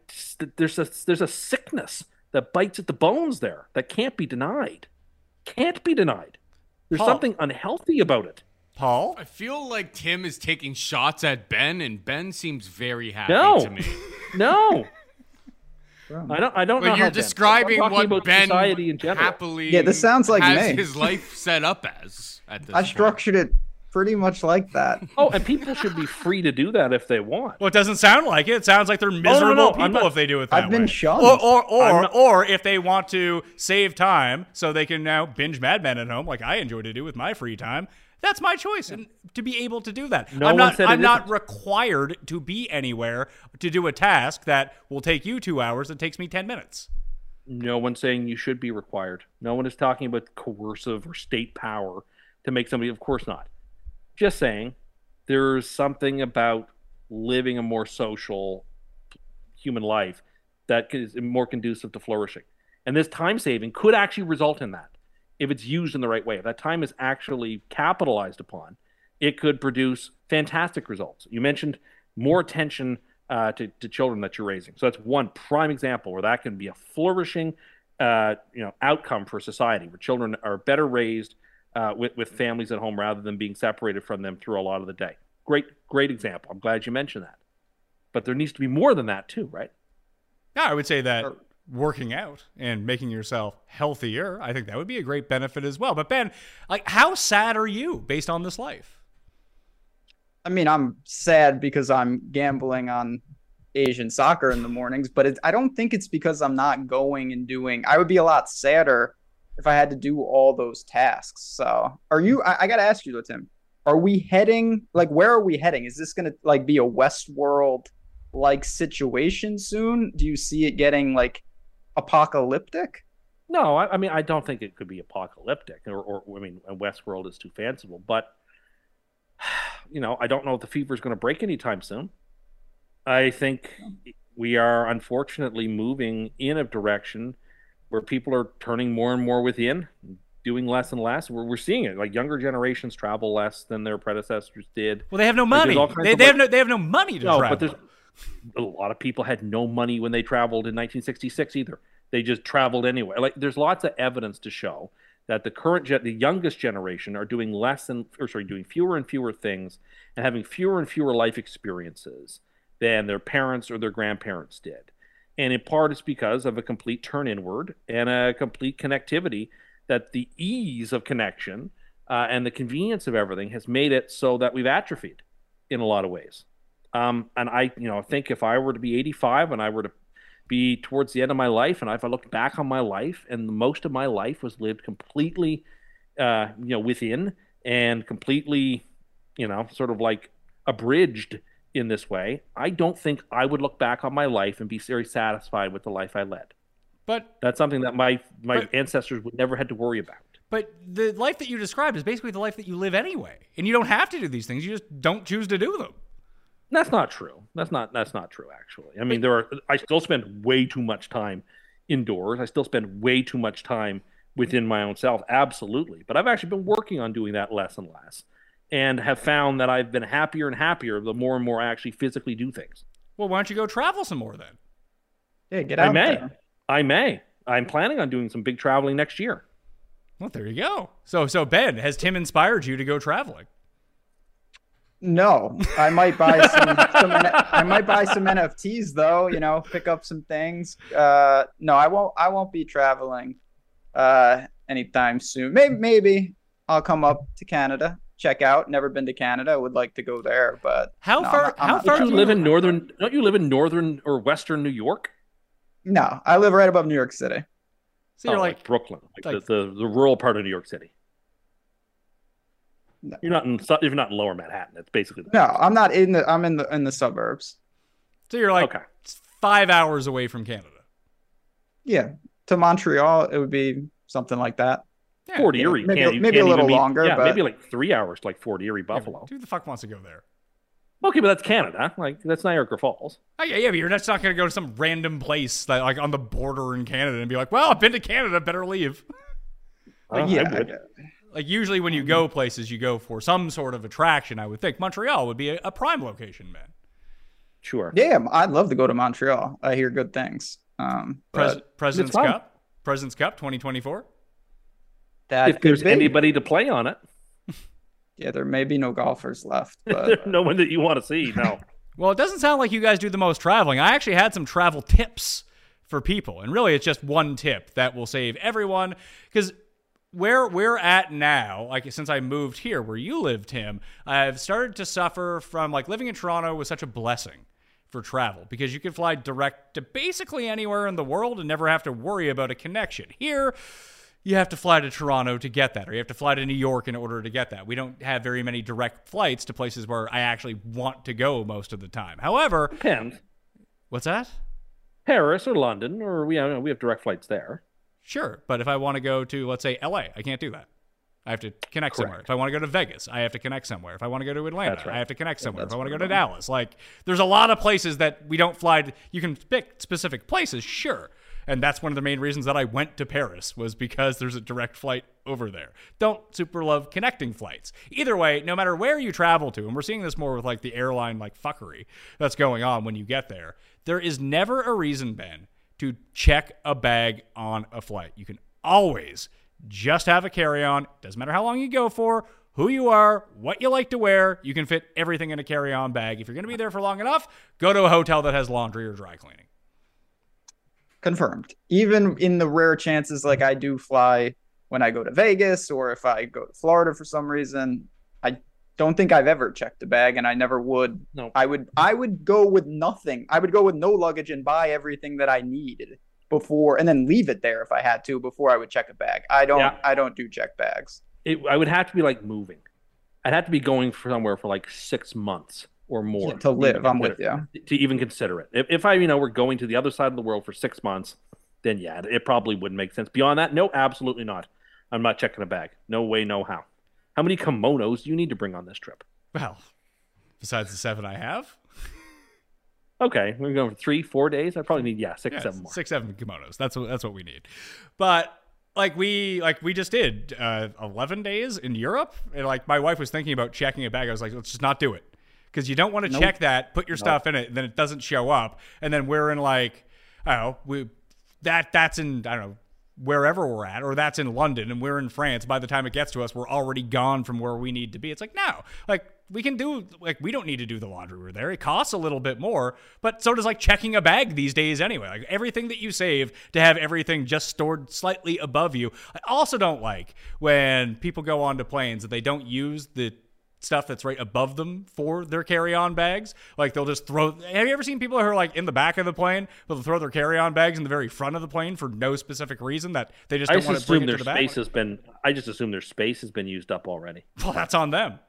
there's a there's a sickness that bites at the bones there that can't be denied. Can't be denied. There's Paul. something unhealthy about it Paul. I feel like Tim is taking shots at Ben, and Ben seems very happy No. to me. no I don't. I don't know. But how you're Ben- describing I'm what about Ben society in general. happily Yeah, this sounds like has me. his life set up as at this I point. structured it pretty much like that. Oh, and people should be free to do that if they want. Well, it doesn't sound like it. It sounds like they're oh, miserable no, people I'm not- if they do it that I've been way. shunned. Or, or, or, not- or if they want to save time so they can now binge Mad Men at home, like I enjoy to do with my free time. That's my choice, and to be able to do that, No I'm not. I'm not isn't. required to be anywhere to do a task that will take you two hours and takes me ten minutes. No one's saying you should be required. No one is talking about coercive or state power to make somebody. Of course not. Just saying there's something about living a more social human life that is more conducive to flourishing. And this time saving could actually result in that if it's used in the right way. If that time is actually capitalized upon, it could produce fantastic results. You mentioned more attention uh, to, to children that you're raising. So that's one prime example where that can be a flourishing uh, you know, outcome for society, where children are better raised uh, with, with families at home rather than being separated from them through a lot of the day. Great, great example. I'm glad you mentioned that. But there needs to be more than that too, right? Yeah, I would say that working out and making yourself healthier, I think that would be a great benefit as well. But Ben, like, how sad are you based on this life? I mean, I'm sad because I'm gambling on Asian soccer in the mornings, but it, I don't think it's because I'm not going and doing. I would be a lot sadder if I had to do all those tasks. So, are you? I, I got to ask you though, Tim. Are we heading? Like, where are we heading? Is this going to like be a Westworld like situation soon? Do you see it getting like apocalyptic? No, I, I mean I don't think it could be apocalyptic, or, or I mean, Westworld is too fanciful. But you know, I don't know if the fever is going to break anytime soon. I think we are unfortunately moving in a direction where people are turning more and more within, doing less and less. We're, we're seeing it. Like younger generations travel less than their predecessors did. Well, they have no money. They, they have no they have no money to no, travel. but there's a lot of people had no money when they traveled in 1966 either. They just traveled anyway. Like there's lots of evidence to show that the current gen- the youngest generation are doing less and or sorry doing fewer and fewer things and having fewer and fewer life experiences than their parents or their grandparents did. And in part it's because of a complete turn inward and a complete connectivity that the ease of connection uh, and the convenience of everything has made it so that we've atrophied in a lot of ways. Um, and I, you know, think if I were to be 85 and I were to be towards the end of my life, and if I look back on my life, and most of my life was lived completely, uh, you know, within and completely, you know, sort of like abridged in this way, I don't think I would look back on my life and be very satisfied with the life I led. But that's something that my my but, ancestors would never had to worry about. But the life that you described is basically the life that you live anyway, and you don't have to do these things. You just don't choose to do them. That's not true. That's not that's not true actually. I mean, there are I still spend way too much time indoors. I still spend way too much time within my own self. Absolutely. But I've actually been working on doing that less and less and have found that I've been happier and happier the more and more I actually physically do things. Well, why don't you go travel some more then? Yeah, get out I may. there. I may. I'm planning on doing some big traveling next year. Well, there you go. So so Ben, has Tim inspired you to go traveling? No, I might buy some. some I might buy some NFTs though. You know, pick up some things. Uh, no, I won't. I won't be traveling uh, anytime soon. Maybe, maybe I'll come up to Canada, check out. Never been to Canada. Would like to go there, but how no, far? I'm not- I'm how far Don't you live in northern? Don't you live in northern or western New York? No, I live right above New York City. So you're Oh, like, Brooklyn, like, like- the, the the rural part of New York City. No. You're not in su- you're not in Lower Manhattan. It's basically the No, I'm not in the. I'm in the in the suburbs. so you're like Okay. five hours away from Canada. Yeah, to Montreal, it would be something like that. Yeah. Fort yeah, Erie. maybe- maybe a little even meet- longer, Yeah, but- maybe like three hours, to, like Fort Erie, Yeah, Buffalo. Who the fuck wants to go there? Okay, but that's Canada. Like that's Niagara Falls. Oh, yeah, yeah, but you're just not going to go to some random place that like on the border in Canada and be like, well, I've been to Canada, better leave. Uh, yeah, I would. Like usually when you go places, you go for some sort of attraction. I would think Montreal would be a, a prime location, man. Sure. yeah, I'd love to go to Montreal. I hear good things. Um, Pres- President's. Cup, President's Cup, 2024. that If there's be. anybody to play on it, yeah, there may be no golfers left, but there's no one that you want to see. No. Well, it doesn't sound like you guys do the most traveling. I actually had some travel tips for people, and really, it's just one tip that will save everyone. Because where we're at now, like since I moved here, where you live, Tim, I've started to suffer from like living in Toronto was such a blessing for travel because you can fly direct to basically anywhere in the world and never have to worry about a connection. Here, you have to fly to Toronto to get that, or you have to fly to New York in order to get that. We don't have very many direct flights to places where I actually want to go most of the time. However, Depends. what's that? Paris or London, or we have, we have direct flights there. Sure, but if I want to go to let's say LA, I can't do that. I have to connect somewhere. If I want to go to Vegas, I have to connect somewhere. If I want to go to Atlanta, right. I have to connect somewhere. if I want to go to Dallas, like there's a lot of places that we don't fly. To, you can pick specific places, sure, and that's one of the main reasons that I went to Paris was because there's a direct flight over there. Don't super love connecting flights. Either way, no matter where you travel to, and we're seeing this more with like the airline like fuckery that's going on when you get there. There is never a reason, Ben, to check a bag on a flight. You can always just have a carry on. Doesn't matter how long you go for, who you are, what you like to wear. You can fit everything in a carry on bag. If you're going to be there for long enough, go to a hotel that has laundry or dry cleaning. confirmed. Even in the rare chances, like I do fly when I go to Vegas or if I go to Florida for some reason, I don't think I've ever checked a bag, and I never would. No. I would. I would go with nothing. I would go with no luggage and buy everything that I needed before, and then leave it there if I had to before I would check a bag. I don't. Yeah. I don't do check bags. It, I would have to be like moving. I'd have to be going for somewhere for like six months or more Yeah, to live, I'm with consider- To even consider it. If, if I, you know, were going to the other side of the world for six months, then yeah, it probably wouldn't make sense. Beyond that, no, absolutely not. I'm not checking a bag. No way, no how. How many kimonos do you need to bring on this trip? Well, besides the seven I have, Okay, we're going for three, four days. I probably need yeah, six, yeah, seven more. six, seven kimonos. That's what that's what we need. But like we like we just did uh, eleven days in Europe, and like my wife was thinking about checking a bag. I was like, let's just not do it because you don't want to Nope. check that, put your stuff in it, and then it doesn't show up, and then we're in like, I don't know, we that that's in I don't know wherever we're at, or that's in London, and we're in France. By the time it gets to us, we're already gone from where we need to be. It's like no, like we can do like we don't need to do the laundry. We're there. It costs a little bit more, but so does like checking a bag these days anyway. Like everything that you save to have everything just stored slightly above you. I also don't like when people go onto planes that they don't use the stuff that's right above them for their carry-on bags. Like they'll just throw. Have you ever seen people who are like in the back of the plane, but they'll throw their carry-on bags in the very front of the plane for no specific reason that they just don't just want to bring assume it to their the bag. space has been. I just assume their space has been used up already. Well, that's on them.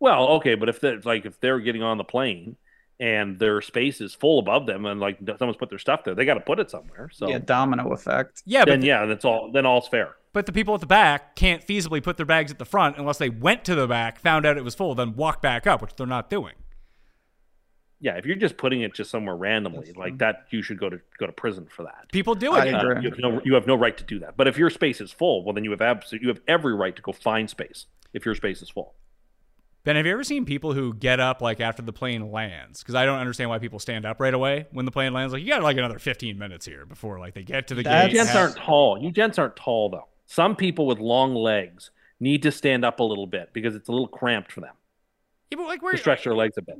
Well, okay, but if they're like if they're getting on the plane and their space is full above them and like someone's put their stuff there, they got to put it somewhere. So Yeah, domino effect. Yeah, but then yeah, that's all. Then all's fair. But the people at the back can't feasibly put their bags at the front unless they went to the back, found out it was full, then walk back up, which they're not doing. Yeah, if you're just putting it just somewhere randomly like that, you should go to go to prison for that. People do it. Uh, you have no you have no right to do that. But if your space is full, well then you have absolute you have every right to go find space if your space is full. Ben, have you ever seen people who get up like after the plane lands? Because I don't understand why people stand up right away when the plane lands. Like you got like another 15 minutes here before like they get to the That's- gate. You gents have- aren't tall. You gents aren't tall though. Some people with long legs need to stand up a little bit because it's a little cramped for them Yeah, but like where? to stretch their legs a bit.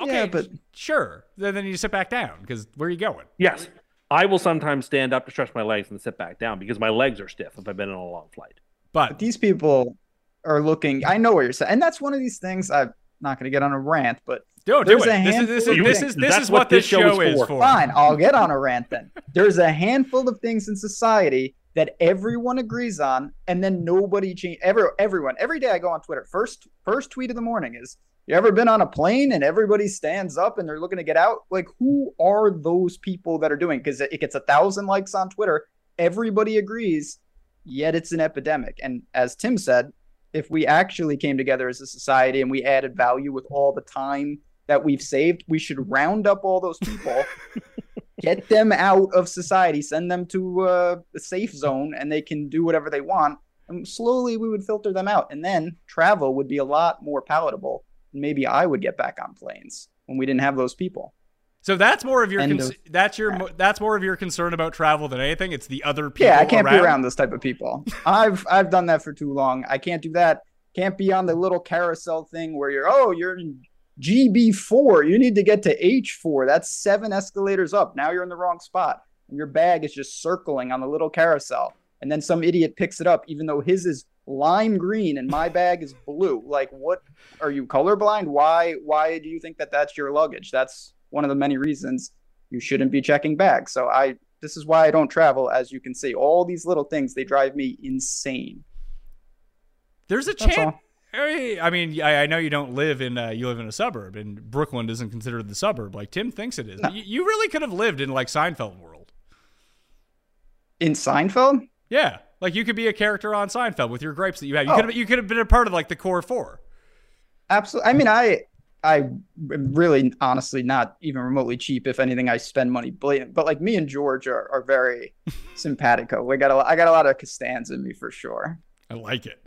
Okay, Yeah, but- sure. Then, then you sit back down because where are you going? Yes, I will sometimes stand up to stretch my legs and sit back down because my legs are stiff if I've been on a long flight. But But these people are looking. I know what you're saying, and that's one of these things. I'm not going to get on a rant, but don't do There's it. a This is this is handful of this things. is this is what what this this show show is is for. for. fine. I'll get on a rant then. There's a handful of things in society that everyone agrees on, and then nobody change. Every everyone every day I go on Twitter. First first tweet of the morning is. You ever been on a plane and everybody stands up and they're looking to get out? Like, who are those people that are doing? Because it gets a thousand likes on Twitter. Everybody agrees, yet it's an epidemic. And as Tim said, if we actually came together as a society and we added value with all the time that we've saved, we should round up all those people, get them out of society, send them to uh, a safe zone, and they can do whatever they want. And slowly we would filter them out. And then travel would be a lot more palatable. Maybe I would get back on planes when we didn't have those people. So that's more of your cons- of- that's your that's more of your concern about travel than anything. It's the other people. Yeah, I can't around. be around this type of people. I've I've done that for too long. I can't do that. Can't be on the little carousel thing where you're oh you're in GB four. You need to get to H four. That's seven escalators up. Now you're in the wrong spot, and your bag is just circling on the little carousel. And then some idiot picks it up, even though his is lime green and my bag is blue. Like, what are you colorblind? Why why do you think that that's your luggage? That's one of the many reasons you shouldn't be checking bags. So I this is why I don't travel. As you can see, all these little things they drive me insane. There's a chance. I mean, I, I know you don't live in uh, you live in a suburb, and Brooklyn isn't considered the suburb like Tim thinks it is. But you, you really could have lived in like Seinfeld world. In Seinfeld? Yeah, like you could be a character on Seinfeld with your gripes that you have. You Oh. could have you could have been a part of like the core four. Absolutely. I mean, I I really honestly not even remotely cheap. If anything, I spend money blatant. But like me and George are, are very simpatico. We got a I got a lot of Costanza in me for sure. I like it.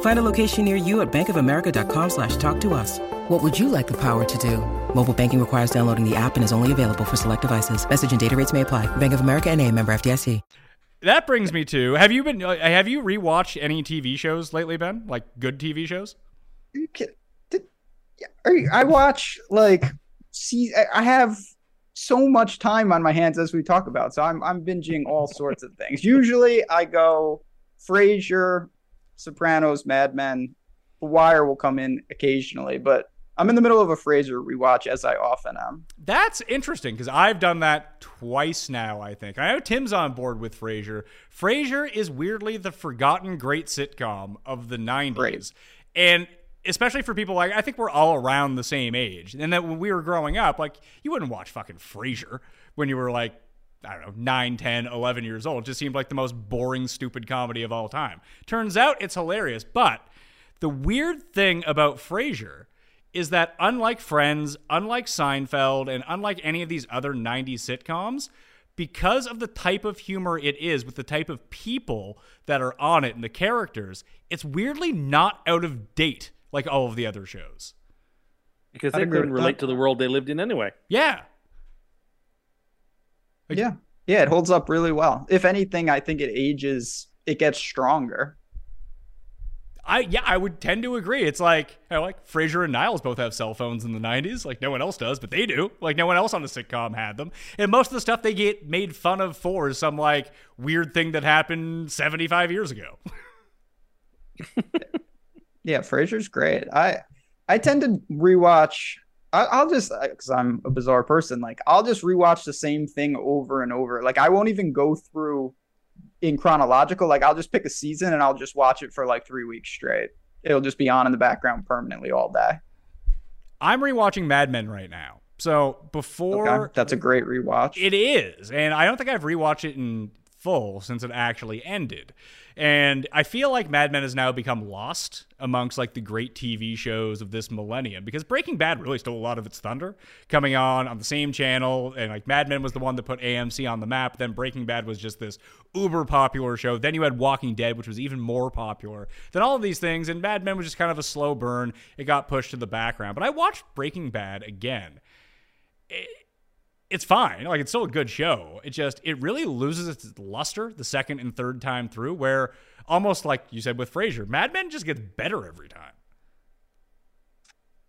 Find a location near you at bankofamerica.com slash talk to us. What would you like the power to do? Mobile banking requires downloading the app and is only available for select devices. Message and data rates may apply. Bank of America and a member FDIC. That brings me to have you been uh, have you rewatched any TV shows lately, Ben? Like good TV shows? You can- did- yeah, are you- I watch like see I- I have so much time on my hands as we talk about. So I'm I'm binging all sorts of things. Usually I go Frasier, Sopranos, Mad Men, The Wire will come in occasionally, but I'm in the middle of a Frasier rewatch as I often am. That's interesting because I've done that twice now, I think. I know Tim's on board with Frasier. Frasier is weirdly the forgotten great sitcom of the 90s. Right. And especially for people like, I think we're all around the same age. And that when we were growing up, like, you wouldn't watch fucking Frasier when you were like, I don't know, 9, 10, 11 years old. It just seemed like the most boring, stupid comedy of all time. Turns out it's hilarious. But the weird thing about Frasier is that unlike Friends, unlike Seinfeld, and unlike any of these other 90s sitcoms, because of the type of humor it is with the type of people that are on it and the characters, it's weirdly not out of date like all of the other shows. because I'd they couldn't relate that. to the world they lived in anyway. Yeah. Like- Yeah. Yeah, it holds up really well. If anything, I think it ages it gets stronger. I yeah, I would tend to agree. It's like you know, like Frasier and Niles both have cell phones in the '90s. Like no one else does, but they do. Like no one else on the sitcom had them. And most of the stuff they get made fun of for is some like weird thing that happened 75 years ago. Yeah, Frasier's great. I I tend to rewatch. I, I'll just because I'm a bizarre person. Like I'll just rewatch the same thing over and over. Like I won't even go through in chronological. Like I'll just pick a season and I'll just watch it for like three weeks straight. It'll just be on in the background permanently all day. I'm rewatching Mad Men right now. So before Okay, that's a great rewatch. It is, and I don't think I've rewatched it in full since it actually ended. And I feel like Mad Men has now become lost amongst like the great TV shows of this millennium because Breaking Bad really stole a lot of its thunder coming on on the same channel. And like Mad Men was the one that put AMC on the map. Then Breaking Bad was just this uber popular show. Then you had Walking Dead, which was even more popular than all of these things. And Mad Men was just kind of a slow burn. It got pushed to the background. But I watched Breaking Bad again. It, it's fine. Like it's still a good show. It just it really loses its luster the second and third time through. Where almost like you said with Frasier, Mad Men just gets better every time.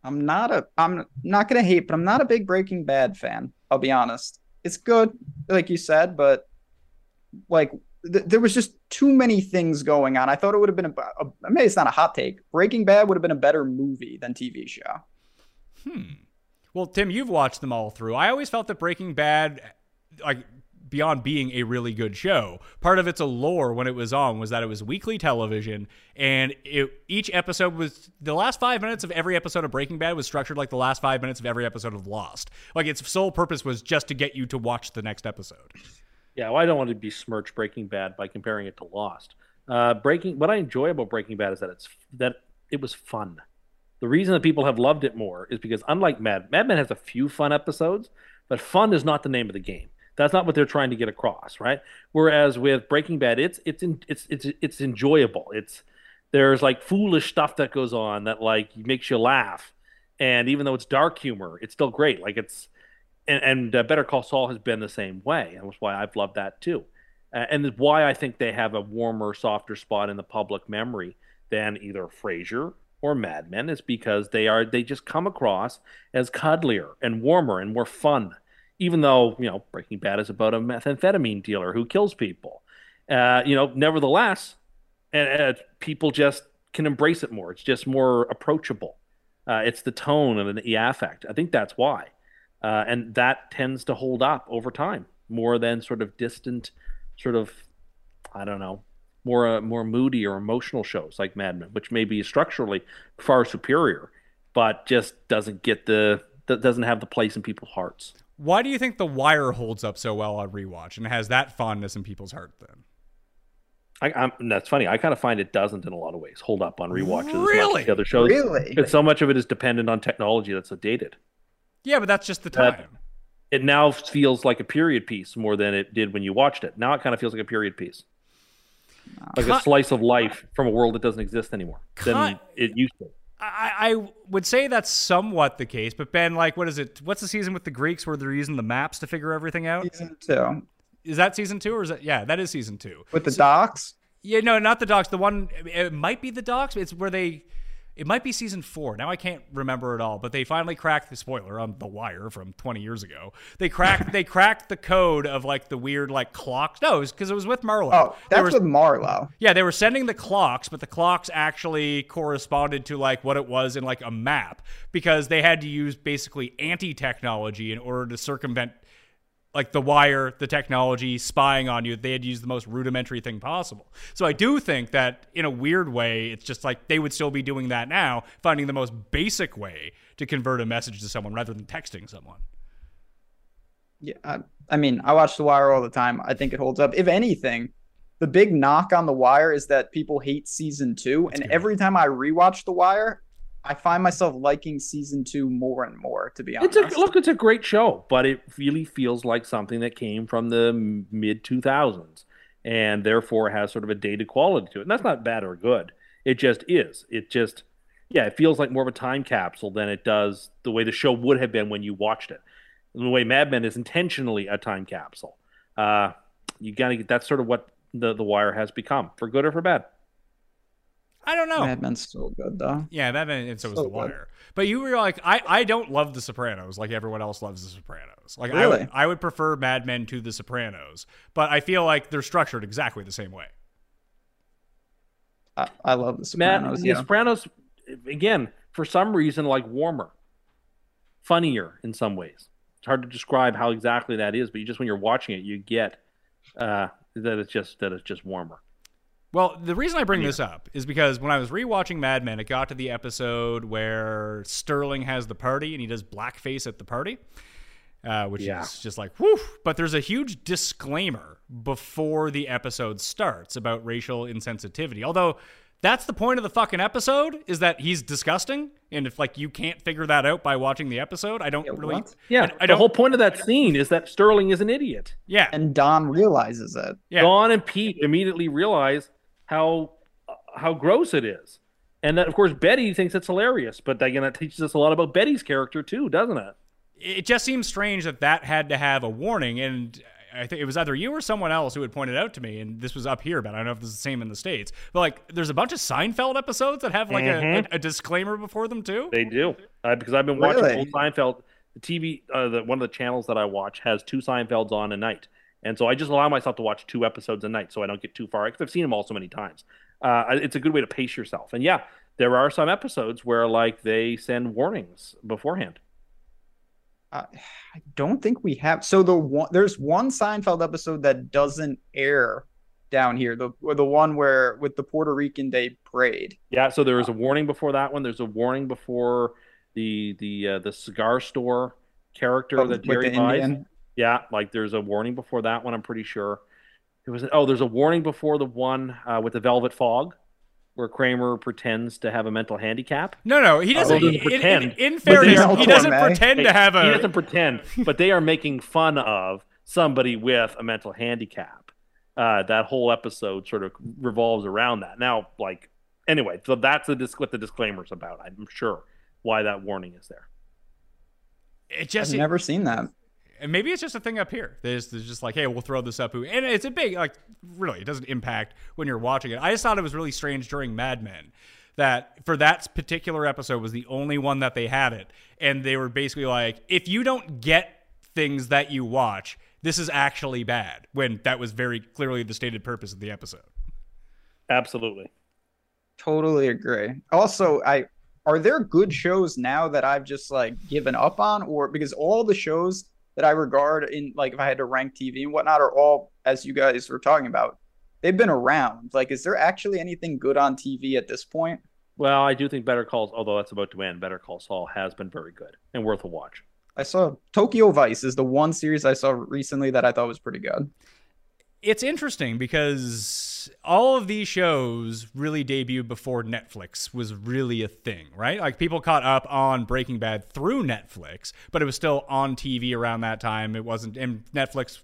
I'm not a I'm not gonna hate, but I'm not a big Breaking Bad fan. I'll be honest. It's good, like you said, but like th- there was just too many things going on. I thought it would have been a, a I mean, it's not a hot take. Breaking Bad would have been a better movie than TV show. Hmm. Well, Tim, you've watched them all through. I always felt that Breaking Bad, like beyond being a really good show, part of its allure when it was on was that it was weekly television, and it, each episode was the last five minutes of every episode of Breaking Bad was structured like the last five minutes of every episode of Lost. Like its sole purpose was just to get you to watch the next episode. Yeah, well, I don't want to besmirch Breaking Bad by comparing it to Lost. Uh, Breaking, what I enjoy about Breaking Bad is that it's that it was fun. The reason that people have loved it more is because unlike Mad, Mad Men has a few fun episodes, but fun is not the name of the game. That's not what they're trying to get across, right? Whereas with Breaking Bad, it's it's in, it's it's it's enjoyable. It's there's like foolish stuff that goes on that like makes you laugh, and even though it's dark humor, it's still great. Like it's and, and uh, Better Call Saul has been the same way, and that's why I've loved that too, uh, and why I think they have a warmer, softer spot in the public memory than either Frasier or Mad Men is because they are they just come across as cuddlier and warmer and more fun. Even though you know Breaking Bad is about a methamphetamine dealer who kills people, uh, you know, nevertheless, and, and, people just can embrace it more. It's just more approachable. Uh, it's the tone and the affect. I think that's why, uh, and that tends to hold up over time more than sort of distant, sort of, I don't know, more uh, more moody or emotional shows like Mad Men, which may be structurally far superior, but just doesn't get the that doesn't have the place in people's hearts. Why do you think The Wire holds up so well on rewatch and has that fondness in people's heart then? I, I'm, that's funny. I kind of find it doesn't in a lot of ways hold up on rewatches. Really? The other shows. Really? And so much of it is dependent on technology that's dated. Yeah, but that's just the time. That, it now feels like a period piece more than it did when you watched it. Now it kind of feels like a period piece like a slice of life from a world that doesn't exist anymore than it used to. I, I would say that's somewhat the case, but Ben, like, what is it? What's the season with the Greeks where they're using the maps to figure everything out? Season two. Is that season two or is that? Yeah, that is season two. With the so, docks? Yeah, no, not the docks. The one, it might be the docks. It's where they it might be season four. Now I can't remember it all, but they finally cracked the spoiler on The Wire from 20 years ago. They cracked they cracked the code of like the weird like clocks. No, because it, it, was with Marlo. Oh, that's were, with Marlo. Yeah, they were sending the clocks, but the clocks actually corresponded to like what it was in like a map because they had to use basically anti technology in order to circumvent like the wire, the technology, spying on you, they had used the most rudimentary thing possible. So I do think that in a weird way, it's just like they would still be doing that now, finding the most basic way to convert a message to someone rather than texting someone. Yeah, I, I mean, I watch The Wire all the time. I think it holds up. If anything, the big knock on The Wire is that people hate season two. That's and good. every time I rewatch The Wire, I find myself liking season two more and more. To be honest, it's a, look, it's a great show, but it really feels like something that came from the mid two thousands, and therefore has sort of a dated quality to it. And that's not bad or good. It just is. It just, yeah, it feels like more of a time capsule than it does the way the show would have been when you watched it. And the way Mad Men is intentionally a time capsule. Uh, you got to get that's sort of what the the Wire has become, for good or for bad. I don't know. Mad Men's so good though. Yeah, Mad Men and so, so was The Wire. Good. But you were like, I, I don't love The Sopranos like everyone else loves The Sopranos. Like really? I would, I would prefer Mad Men to The Sopranos, but I feel like they're structured exactly the same way. I, I love The Sopranos. Mad, yeah. The Sopranos, again, for some reason, like warmer, funnier in some ways. It's hard to describe how exactly that is, but you just when you're watching it, you get uh, that it's just that it's just warmer. Well, the reason I bring yeah. this up is because when I was rewatching Mad Men, it got to the episode where Sterling has the party and he does blackface at the party. uh, which Yeah. is just like whew. But there's a huge disclaimer before the episode starts about racial insensitivity. Although that's the point of the fucking episode is that he's disgusting, and if like you can't figure that out by watching the episode, I don't really. what? Yeah, I, I the don't. whole point of that scene is that Sterling is an idiot. yeah, And Don realizes it. yeah. Don and Pete immediately realize how how gross it is, and that of course Betty thinks it's hilarious. But again, that teaches us a lot about Betty's character too, doesn't it? it just seems strange that that had to have a warning and I think it was either you or someone else who had pointed out to me, and this was up here, but I don't know if this is the same in the states. But like, there's a bunch of Seinfeld episodes that have like a, Mhm. a, a disclaimer before them too. They do uh, because I've been watching Really? old Seinfeld. The TV, uh, the, one of the channels that I watch has two Seinfelds on a night, and so I just allow myself to watch two episodes a night, so I don't get too far. Because I've seen them all so many times. Uh, it's a good way to pace yourself. And yeah, there are some episodes where like they send warnings beforehand. Uh, I don't think we have. So the one there's one Seinfeld episode that doesn't air down here. The the one where with the Puerto Rican Day Parade. Yeah, so there is a warning before that one. There's a warning before the the uh, the cigar store character Oh, that Jerry buys. Indian? Yeah, like there's a warning before that one. I'm pretty sure. It was oh, there's a warning before the one uh, with the velvet fog, where Kramer pretends to have a mental handicap. No, no, he doesn't. Oh, in, he doesn't in- pretend. in fairness, he doesn't pretend to have a. He doesn't pretend, but they are making fun of somebody with a mental handicap. Uh, that whole episode sort of revolves around that. Now, like, anyway, so that's the dis- what the disclaimer's about. I'm sure why that warning is there. It just I've just never seen that. And maybe it's just a thing up here. There's, there's just like, hey, we'll throw this up. And it's a big, like, really, it doesn't impact when you're watching it. I just thought it was really strange during Mad Men that for that particular episode was the only one that they had it. And they were basically like, if you don't get things that you watch, this is actually bad. When that was very clearly the stated purpose of the episode. Absolutely. Totally agree. Also, I are there good shows now that I've just like given up on, or because all the shows that I regard in like if I had to rank TV and whatnot are all as you guys were talking about, they've been around. Like, is there actually anything good on TV at this point? Well, I do think Better Calls, although that's about to end, Better Call Saul has been very good and worth a watch. I saw Tokyo Vice is the one series I saw recently that I thought was pretty good. It's interesting because all of these shows really debuted before Netflix was really a thing, right? Like people caught up on Breaking Bad through Netflix, but it was still on TV around that time. It wasn't, and Netflix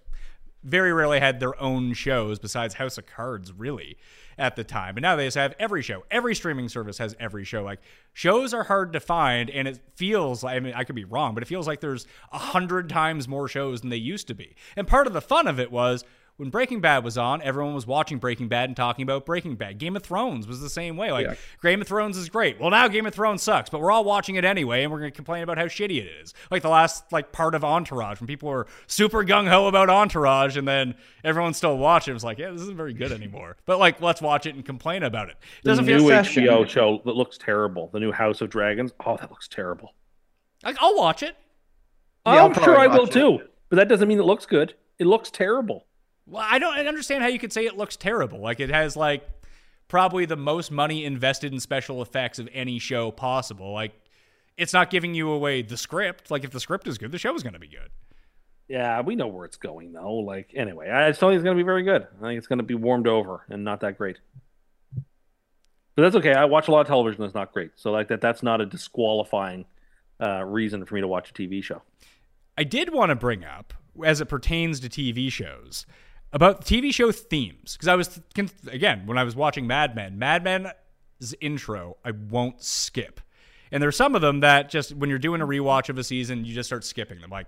very rarely had their own shows besides House of Cards, really, at the time. But now they just have every show. Every streaming service has every show. Like shows are hard to find, and it feels like I mean I could be wrong, but it feels like there's a hundred times more shows than they used to be. And part of the fun of it was when Breaking Bad was on, everyone was watching Breaking Bad and talking about Breaking Bad. Game of Thrones was the same way. Like, Yeah. Game of Thrones is great. Well, now Game of Thrones sucks, but we're all watching it anyway, and we're going to complain about how shitty it is. Like the last like part of Entourage, when people were super gung ho about Entourage, and then everyone still watching. It was like, yeah, this isn't very good anymore. But like, let's watch it and complain about it. It doesn't new feel Succession. HBO show that looks terrible. The new House of Dragons. Oh, that looks terrible. like I'll watch it. Yeah, I'll I'm sure I will it. too, but that doesn't mean it looks good. It looks terrible. Well, I don't understand how you could say it looks terrible. Like it has like probably the most money invested in special effects of any show possible. Like it's not giving you away the script. Like if the script is good, the show is going to be good. Yeah, we know where it's going though. Like anyway, I still think it's going to be very good. I think it's going to be warmed over and not that great. But that's okay. I watch a lot of television that's not great. So like that that's not a disqualifying uh, reason for me to watch a TV show. I did want to bring up, as it pertains to TV shows, about TV show themes. Because I was, again, when I was watching Mad Men, Mad Men's intro, I won't skip. And there's some of them that just, when you're doing a rewatch of a season, you just start skipping them. Like,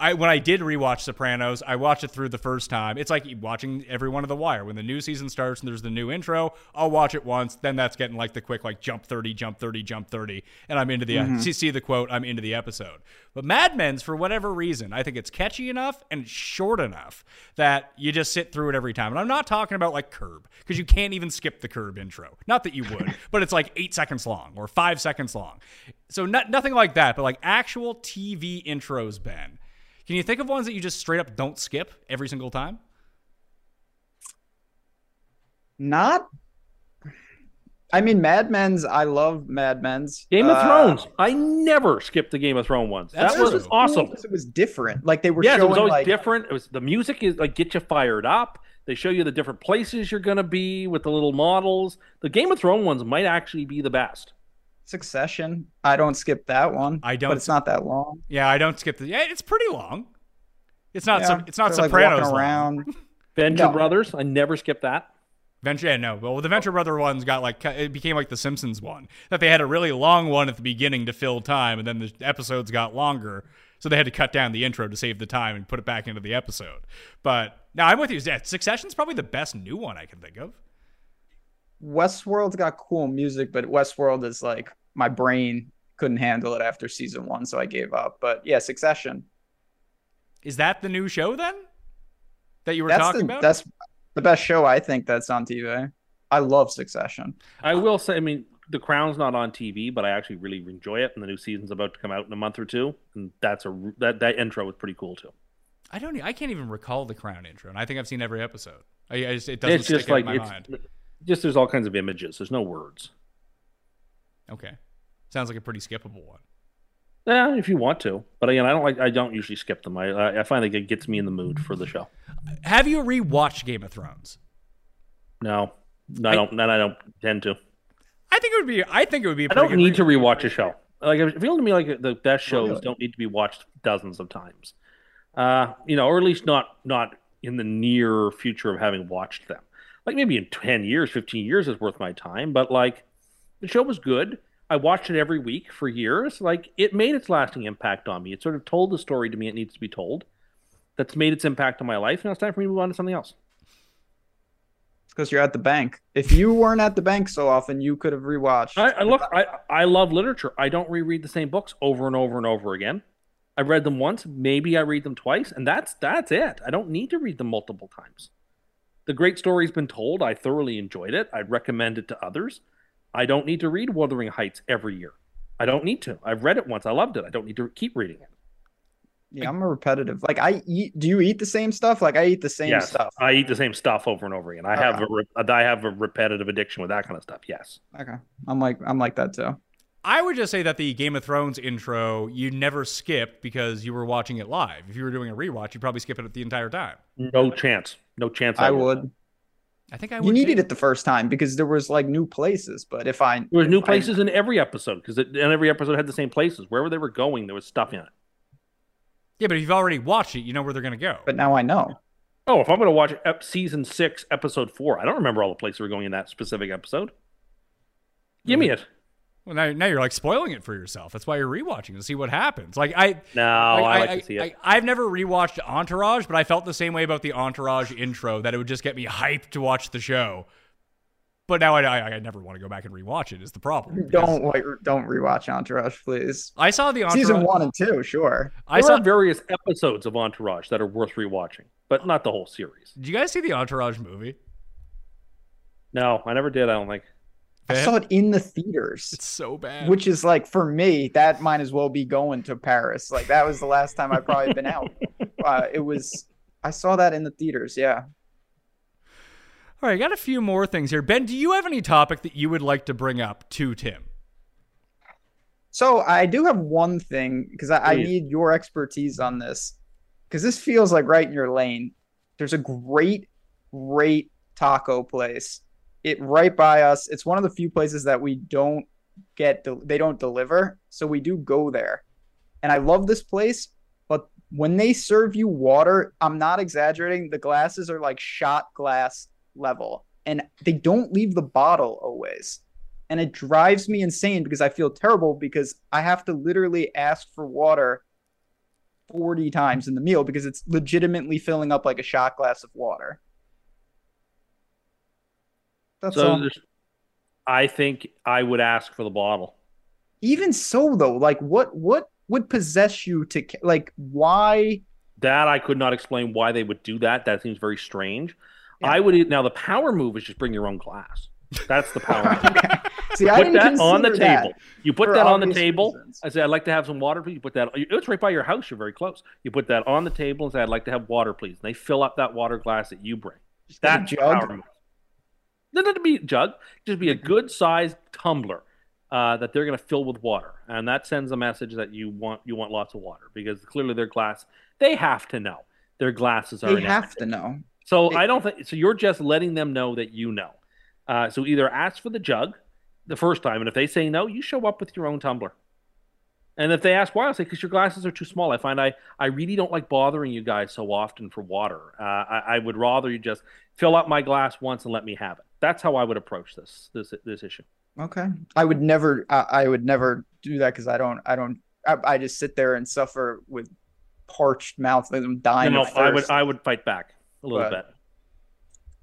I, when I did rewatch Sopranos, I watched it through the first time. It's like watching every one of The Wire. When the new season starts and there's the new intro, I'll watch it once. Then that's getting like the quick like jump thirty, jump thirty, jump thirty, and I'm into the mm-hmm. see, see the quote. I'm into the episode. But Mad Men's for whatever reason, I think it's catchy enough and short enough that you just sit through it every time. And I'm not talking about like Curb because you can't even skip the Curb intro. Not that you would, but it's like eight seconds long or five seconds long. So not, nothing like that, but like actual TV intros, Ben. Can you think of ones that you just straight up don't skip every single time? Not I mean, Mad Men's. I love Mad Men's. Game of Uh, Thrones. I never skipped the Game of Thrones ones. That was true. awesome. because It was different. Like they were Yes, it was always like different. It was the music is like get you fired up. They show you the different places you're gonna be with the little models. The Game of Thrones ones might actually be the best. Succession. I don't skip that one. I don't But it's not that long. Yeah, I don't skip the. Yeah, it's pretty long. It's not. Yeah, so, it's not they're, like, Sopranos. around. Venture No. Brothers. I never skip that. Venture, yeah, no. Well, the Venture Brother ones got like it became like the Simpsons one that they had a really long one at the beginning to fill time, and then the episodes got longer, so they had to cut down the intro to save the time and put it back into the episode. But now I'm with you. Yeah, Succession's probably the best new one I can think of. Westworld's got cool music, but Westworld is like my brain couldn't handle it after season one, so I gave up. But yeah, Succession. Is that the new show then that you were That's talking the about? that's the best show I think that's on TV. I love Succession. I will say, I mean, The Crown's not on TV, but I actually really enjoy it, and the new season's about to come out in a month or two, and that's a that that intro was pretty cool too. I don't. I can't even recall the Crown intro, and I think I've seen every episode. I, I just, it doesn't It's just stick like in my it's mind. just there's all kinds of images. There's no words. Okay, sounds like a pretty skippable one. Yeah, if you want to, but again, I don't like. I don't usually skip them. I I- I find like it gets me in the mood for the show. Have you rewatched Game of Thrones? No, I don't. Then I don't tend to. I think it would be. I think it would be. I don't need to re- rewatch a show. Like it feels to me like the best shows Really? don't need to be watched dozens of times. Uh, you know, or at least not not in the near future of having watched them. Like maybe in ten years, fifteen years is worth my time. But like, the show was good. I watched it every week for years. Like it made its lasting impact on me. It sort of told the story to me it needs to be told. That's made its impact on my life. Now it's time for me to move on to something else. It's because you're at the bank. If you weren't at the bank so often, you could have rewatched. I, I look, I, I love literature. I don't reread the same books over and over and over again. I read them once, maybe I read them twice, and that's that's it. I don't need to read them multiple times. The great story's been told. I thoroughly enjoyed it. I'd recommend it to others. I don't need to read Wuthering Heights every year. I don't need to. I've read it once. I loved it. I don't need to keep reading it. yeah, I'm a repetitive. Like I eat. Do you eat the same stuff? Like I eat the same yes, stuff. I eat the same stuff over and over again. I have Okay. a re- I have a repetitive addiction with that kind of stuff. Yes. Okay, I'm like I'm like that too. I would just say that the Game of Thrones intro you never skipped because you were watching it live. If you were doing a rewatch, you'd probably skip it the entire time. No chance. No chance. I would. I think I would. You needed too. it the first time because there was like new places. But if I There was new if I- places in every episode because and every episode had the same places. Wherever they were going, there was stuff in it. Yeah, but if you've already watched it, you know where they're gonna go. but now I know. Oh, if I'm going to watch ep- season six, episode four, I don't remember all the places we're going in that specific episode. Give me hmm. it. Well, now, now you're like spoiling it for yourself. That's why you're rewatching to see what happens. Like I, No, I, like I, to see it. I, have never rewatched Entourage, but I felt the same way about the Entourage intro that it would just get me hyped to watch the show. But now I, I, I never want to go back and rewatch it. Is the problem? Don't like don't rewatch Entourage, please. I saw the Entourage. Season one and two, sure. I there saw. are various episodes of Entourage that are worth rewatching, but not the whole series. Did you guys see the Entourage movie? No, I never did. I don't think. I saw it in the theaters, It's so bad. which is like for me that might as well be going to Paris. Like that was the last time I've probably been out. Uh, it was. I saw that in the theaters. Yeah. All right, I got a few more things here. Ben, do you have any topic that you would like to bring up to Tim? So I do have one thing because I, I need your expertise on this because this feels like right in your lane. There's a great, great taco place. It right by us. It's one of the few places that we don't get. del- They don't deliver, so we do go there. And I love this place, but when they serve you water, I'm not exaggerating. The glasses are like shot glass level, and they don't leave the bottle always and it drives me insane because I feel terrible because I have to literally ask for water 40 times in the meal because it's legitimately filling up like a shot glass of water. That's So all. I think I would ask for the bottle. Even so though, like what what would possess you to like why That I could not explain why they would do that. That seems very strange. Yeah. I would now the power move is just bring your own glass. That's the power move. See, I put that on the that table. You put that on the table. reasons. I say, I'd like to have some water, please. You put that. It's right by your house. You're very close. You put that on the table and say, I'd like to have water, please. And they fill up that water glass that you bring. Just That's jug. Doesn't to be jug. Just be a good sized tumbler uh, that they're going to fill with water, and that sends a message that you want you want lots of water because clearly their glass. They have to know their glasses are. They have to know. So It- I don't think so. You're just letting them know that you know. Uh, so either ask for the jug the first time, and if they say no, you show up with your own tumbler. And if they ask why, I'll say because your glasses are too small. I find I I really don't like bothering you guys so often for water. Uh, I, I would rather you just fill up my glass once and let me have it. That's how I would approach this this this issue. Okay. I would never. I, I would never do that because I don't. I don't. I, I just sit there and suffer with parched mouth. like I'm dying. No, of I would. I would fight back a little But- bit.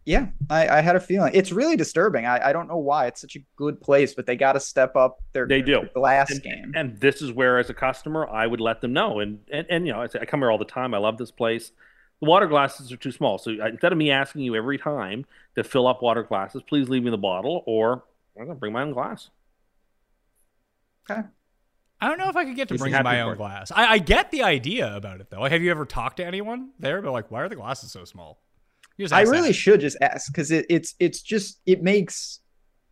Yeah, I, I had a feeling. It's really disturbing. I, I don't know why. It's such a good place, but they got to step up their, They do. their glass and, game. And this is where, as a customer, I would let them know. And and, and you know, I, say, I come here all the time. I love this place. The water glasses are too small. So instead of me asking you every time to fill up water glasses, please leave me the bottle, or I'm gonna bring my own glass. Okay. I don't know if I could get to He's bring my own glass. I, I get the idea about it though. Like, have you ever talked to anyone there? But like, why are the glasses so small? I ask that. really should just ask because it, it's it's just it makes.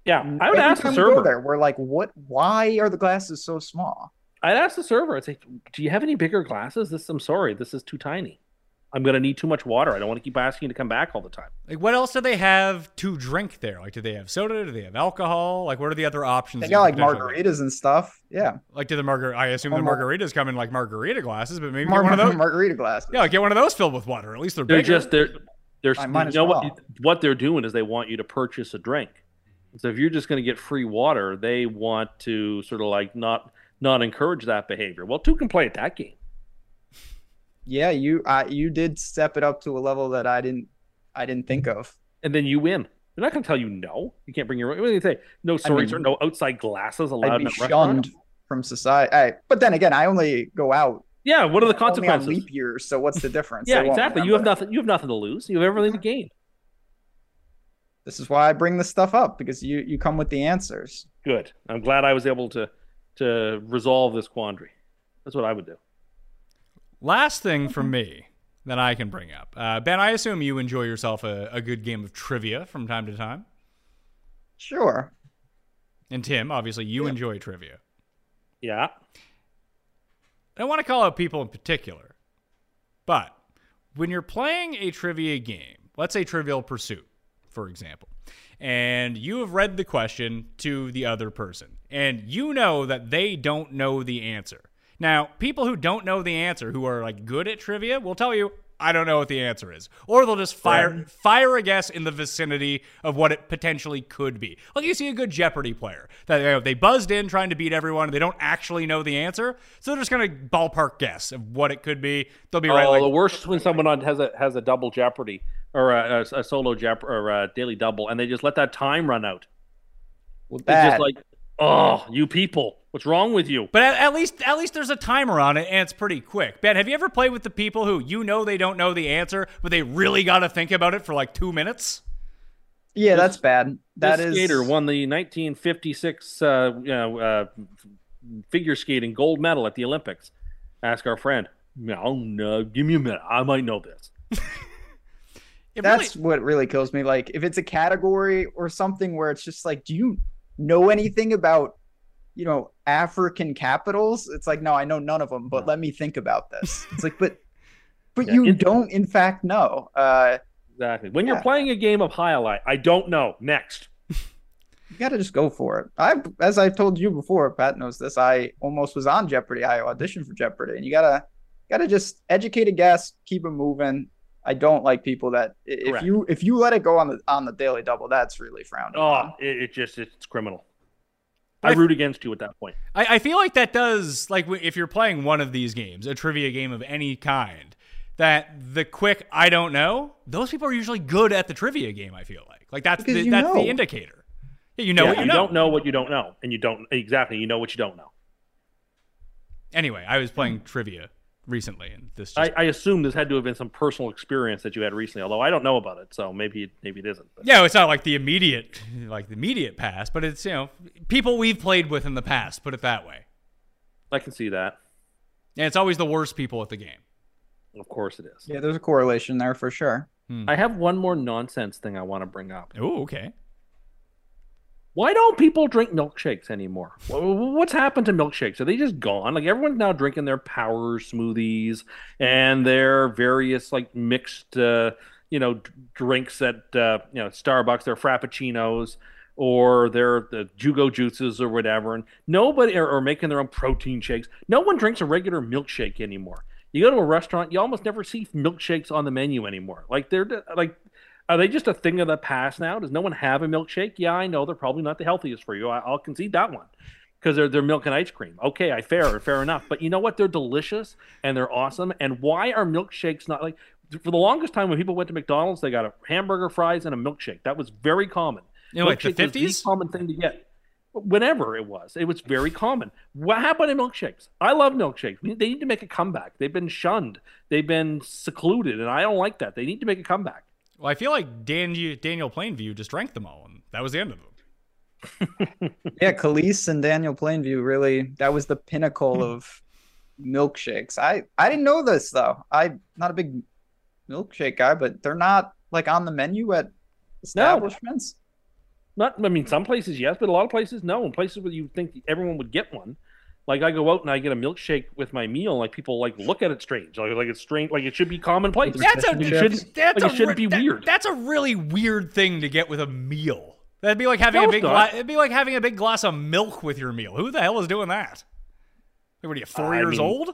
Yeah, I would ask the time we server. there, we're like, what? Why are the glasses so small? I'd ask the server. I'd say, "Do you have any bigger glasses? This, I'm sorry, this is too tiny. I'm gonna need too much water. I don't want to keep asking you to come back all the time." Like, what else do they have to drink there? Like, do they have soda? Do they have alcohol? Like, what are the other options? They got like could potentially- margaritas and stuff. Yeah, Like, do the margarita? I assume Oh, the mar- margaritas come in like margarita glasses, but maybe Mar- get one of those. margarita glasses. yeah, get one of those filled with water. At least they're They're bigger. just they're they're I might you as know what well. what they're doing is they want you to purchase a drink. So if you're just going to get free water, they want to sort of like not not encourage that behavior. Well, two can play at that game. Yeah, you I you did step it up to a level that I didn't I didn't think of. and then you win. They're not going to tell you no. You can't bring your own. What do you say? No sorry, mean, or no outside glasses allowed I'd in be a restaurant. shunned from society. I, but then again, I only go out Yeah, what are the consequences? leap years. So what's the difference? Yeah, exactly. You have nothing. You have nothing to lose. You have everything to gain. This is why I bring this stuff up because you you come with the answers. Good. I'm glad I was able to to resolve this quandary. That's what I would do. Last thing from me that I can bring up, uh, Ben. I assume you enjoy yourself a, a good game of trivia from time to time, Sure. and Tim, obviously, you enjoy trivia. Yeah. I don't want to call out people in particular, but when you're playing a trivia game, let's say Trivial Pursuit, for example, and you have read the question to the other person, and you know that they don't know the answer. Now, people who don't know the answer, who are like good at trivia, will tell you, I don't know what the answer is. Or they'll just fire fire a guess in the vicinity of what it potentially could be. Like you see a good Jeopardy player that you know, they buzzed in trying to beat everyone, they don't actually know the answer, so they're just gonna ballpark guess of what it could be. They'll be right oh, like the worst when someone on has a has a double jeopardy or a, a, a solo jeopardy or a daily double, and they just let that time run out. It's Bad. just like, oh, you people, what's wrong with you? But at, at least at least there's a timer on it and it's pretty quick. Ben, have you ever played with the people who you know they don't know the answer, but they really got to think about it for like two minutes? Yeah, that's bad. That this is skater won the 1956 uh, you know, uh, figure skating gold medal at the Olympics. Ask our friend. No, no, give me a minute. I might know this. It That's really, what really kills me. Like if it's a category or something where it's just like, do you know anything about, you know, African capitals? It's like, no, I know none of them, but let me think about this. It's like, but but Yeah, you don't in fact know. Uh Exactly. When you're playing a game of highlight, I don't know. Next. you gotta just go for it. I as I told you before, Pat knows this. I almost was on Jeopardy. I auditioned for Jeopardy, and you gotta gotta just educate a guest, keep it moving. I don't like people that if Correct. you if you let it go on the on the daily double, that's really frowned Oh, upon. it, it just it's criminal. I I- root against you at that point. I, I feel like that does like if you're playing one of these games, a trivia game of any kind, that the quick I don't know, those people are usually good at the trivia game. I feel like like that's Because the, you that's the indicator. Yeah, you know Yeah, what you, know. don't know what you don't know, and you don't exactly. You know what you don't know. Anyway, I was playing trivia recently, and this just I, I assume this had to have been some personal experience that you had recently, although I don't know about it, so maybe it, maybe it isn't. But Yeah, it's not like the immediate, like the immediate past, but it's you know people we've played with in the past. Put it that way, I can see that. and it's always the worst people at the game. Of course, it is. Yeah, there's a correlation there for sure. Hmm. I have one more nonsense thing I want to bring up. Oh, okay. Why don't people drink milkshakes anymore? Wh- wh- What's happened to milkshakes? Are they just gone? Like everyone's now drinking their power smoothies and their various like mixed, uh, you know, drinks at uh, you know Starbucks, their frappuccinos or their the Jugo Juices or whatever, and nobody or making their own protein shakes. No one drinks a regular milkshake anymore. You go to a restaurant, you almost never see milkshakes on the menu anymore. Like they're like are they just a thing of the past now? Does no one have a milkshake? Yeah, I know they're probably not the healthiest for you. I, I'll concede that one because they're they're milk and ice cream. Okay, I fair fair enough. But you know what? They're delicious and they're awesome. And why are milkshakes not like for the longest time when people went to McDonald's, they got a hamburger, fries, and a milkshake. That was very common. You know, like the 50s? common thing to get. Whenever it was, it was very common. What happened to milkshakes? I love milkshakes. They need to make a comeback. They've been shunned. They've been secluded, and I don't like that. They need to make a comeback. Well, I feel like Dan, Daniel Plainview just drank them all, and that was the end of them. Yeah, Kelis and Daniel Plainview really that was the pinnacle of milkshakes. I I didn't know this though. I'm not a big milkshake guy, but they're not like on the menu at establishments. Not, I mean, some places yes, but a lot of places no. In places where you think everyone would get one, like I go out and I get a milkshake with my meal, like people like look at it strange, like like it's strange, like it should be commonplace. That's a shouldn't, that's like, a it shouldn't be that- weird. That's a really weird thing to get with a meal. That'd be like having No, a big gla- it'd be like having a big glass of milk with your meal. Who the hell is doing that? What are you, four I years mean, old?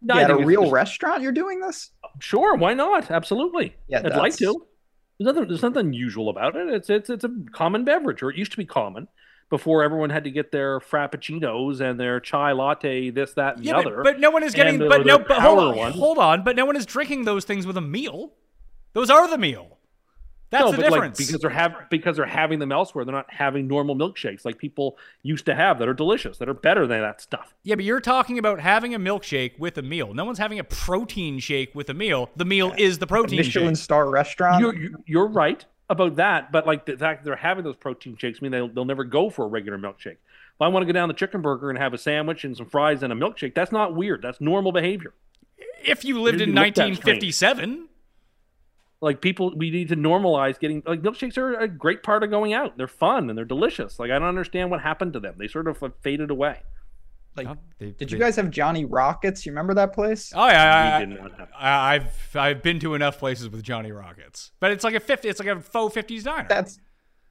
No, Yeah, at a real just- restaurant, you're doing this? Sure, why not? Absolutely. Yeah, I'd like to. There's nothing. There's nothing unusual about it. It's it's it's a common beverage, or it used to be common before everyone had to get their frappuccinos and their chai latte, this, that, and Yeah, the but, other. but no one is getting. and, uh, but no, but hold on, ones. hold on. But no one is drinking those things with a meal. Those are the meal. That's no, the but like difference. because they're have because they're having them elsewhere. They're not having normal milkshakes like people used to have that are delicious, that are better than that stuff. yeah, but you're talking about having a milkshake with a meal. No one's having a protein shake with a meal. The meal is the protein Michelin shake. star restaurant. You're you're- you're right about that, but like the fact that they're having those protein shakes mean they'll they'll never go for a regular milkshake. If I want to go down the chicken burger and have a sandwich and some fries and a milkshake, that's not weird. That's normal behavior. If you lived in be looked at strange. 1957, Like people, we need to normalize getting like milkshakes are a great part of going out. They're fun and they're delicious. Like I don't understand what happened to them. They sort of like, faded away. Like, they- did they- you guys have Johnny Rockets? You remember that place? Oh yeah, I, did not have. I, I've I've been to enough places with Johnny Rockets, but it's like a fifty. It's like a faux fifties diner. That's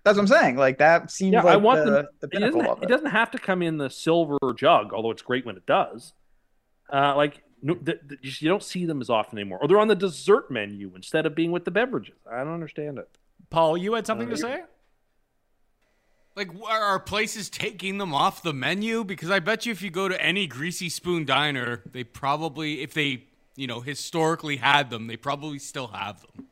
that's what I'm saying. Like that seems Yeah, like I want the, them. the it, pinnacle doesn't, of it it. doesn't have to come in the silver jug, although it's great when it does. Uh, like no, the, the, you you don't see them as often anymore, or they're on the dessert menu instead of being with the beverages. I don't understand it. Paul, you had something to say? Like, are, are places taking them off the menu? Because I bet you if you go to any Greasy Spoon diner, they probably, if they, you know, historically had them, they probably still have them.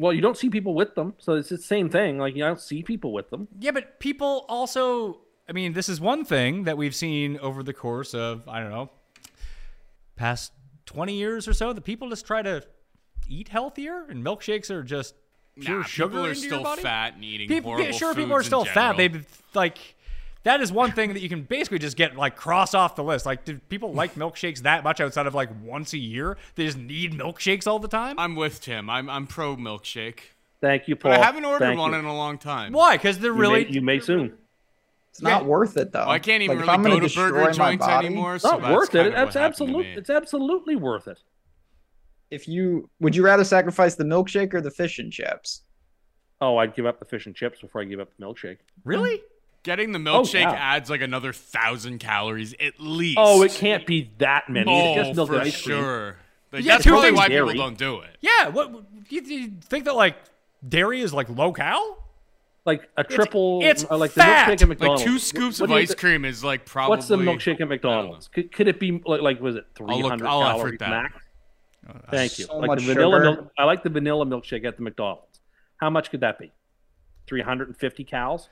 Well, you don't see people with them, so it's the same thing. Like you don't see people with them. Yeah, but people also. I mean, this is one thing that we've seen over the course of I don't know, past twenty years or so. The people just try to eat healthier, and milkshakes are just pure Nah, sugar people are into your still body. fat and eating People, horrible yeah, sure, people are still fat. They general. like that is one thing that you can basically just get like cross off the list. Like, do people like milkshakes that much outside of like once a year? They just need milkshakes all the time. I'm with Tim. I'm I'm pro milkshake, Thank you, Paul. but I haven't ordered Thank one you. in a long time. Why? Because they're You really may, you may soon. It's not worth it though. Well, I can't even Like, really I'm gonna go to burger destroy my joints body- anymore. It's so not that's worth it. of It's happened to absolute. me. It's absolutely worth it. If you would you rather sacrifice the milkshake or the fish and chips? Oh, I'd give up the fish and chips before I give up the milkshake. really. Getting the Oh, milkshake yeah. adds like another thousand calories at least. Oh, it can't be that many. Oh, it's just milk for and ice cream. sure. Like, Yeah, that's probably why dairy. people don't do it. Yeah. What you, you think that like dairy is like low cal? Like a triple, it's uh, like fat. the milkshake at Like two scoops What of ice thi- cream is like probably. What's the milkshake at McDonald's? Could, could it be like, like was it I'll three look- hundred I'll effort calories that. max? Thank you. So like much the vanilla sugar. milk. I like the vanilla milkshake at the McDonald's. How much could that be? Three hundred and fifty calories.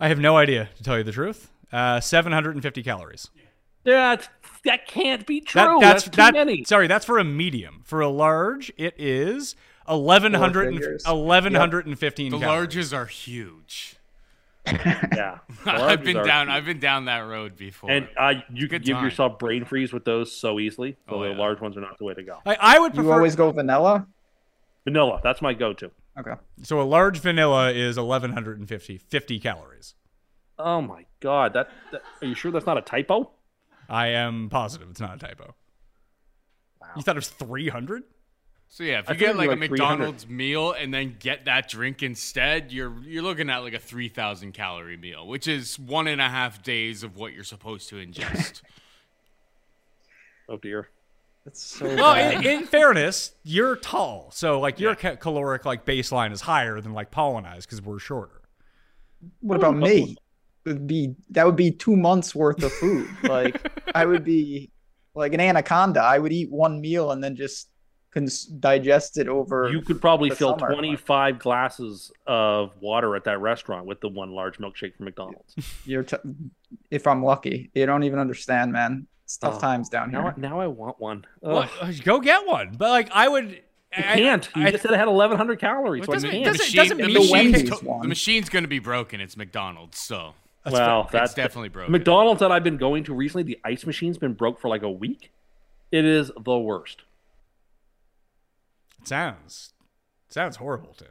I have no idea to tell you the truth. Uh, 750 calories. That that can't be true. That, that's, that's too that, many. Sorry, that's for a medium. For a large, it is 1100 and- figures. 1115 The calories. larges are huge. Yeah, I've been are down. I've been down that road before. and uh, you Good could give time. yourself brain freeze with those so easily. So Oh, the yeah. large ones are not the way to go. I, I would You always go vanilla? Vanilla, that's my go-to. Okay. so a large vanilla is 1150 50 calories. Oh my god, that, that are you sure that's not a typo? I am positive it's not a typo. Wow. You thought it was 300? So yeah, if I you get figured like a McDonald's meal and then get that drink instead, you're you're looking at like a three thousand calorie meal, which is one and a half days of what you're supposed to ingest. Oh dear. That's so Well, bad. in, in fairness, you're tall, so like your ca- caloric like baseline is higher than like Paul and I's because we're shorter. What about me? Would be that would be two months worth of food. Like I would be like an anaconda. I would eat one meal and then just cons- digest it over. You could probably fill summer. 25 glasses of water at that restaurant with the one large milkshake from McDonald's. You're t- if I'm lucky. You don't even understand, man. It's tough Oh, times down here. now I want one. Well, uh, go get one. But like I would. I can't. You I- just said it had 1,100 calories. Well, so it doesn't- can't. doesn't- Machine- doesn't mean you machine's to- the machine's going to be broken. It's McDonald's, so well, it's that's definitely broken. McDonald's that I've been going to recently, the ice machine's been broke for like a week. It is the worst. Sounds sounds horrible, Tim.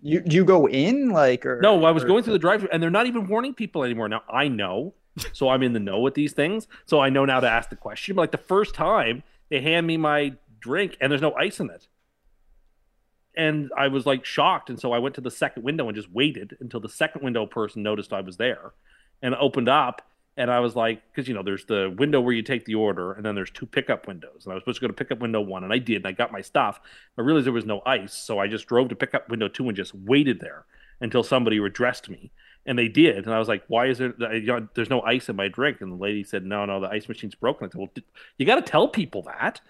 You do you go in like or No, I was or- going through the drive-thru, and they're not even warning people anymore. Now I know, so I'm in the know with these things. So I know now to ask the question. But like the first time, they hand me my drink, and there's no ice in it, and I was like shocked. And so I went to the second window and just waited until the second window person noticed I was there, and opened up. And I was like, because you know, there's the window where you take the order, and then there's two pickup windows. And I was supposed to go to pickup window one, and I did, and I got my stuff. I realized there was no ice, so I just drove to pickup window two and just waited there until somebody addressed me. And they did, and I was like, "Why is there? you know, There's no ice in my drink." And the lady said, "No, no, the ice machine's broken." I said, "Well, you got to tell people that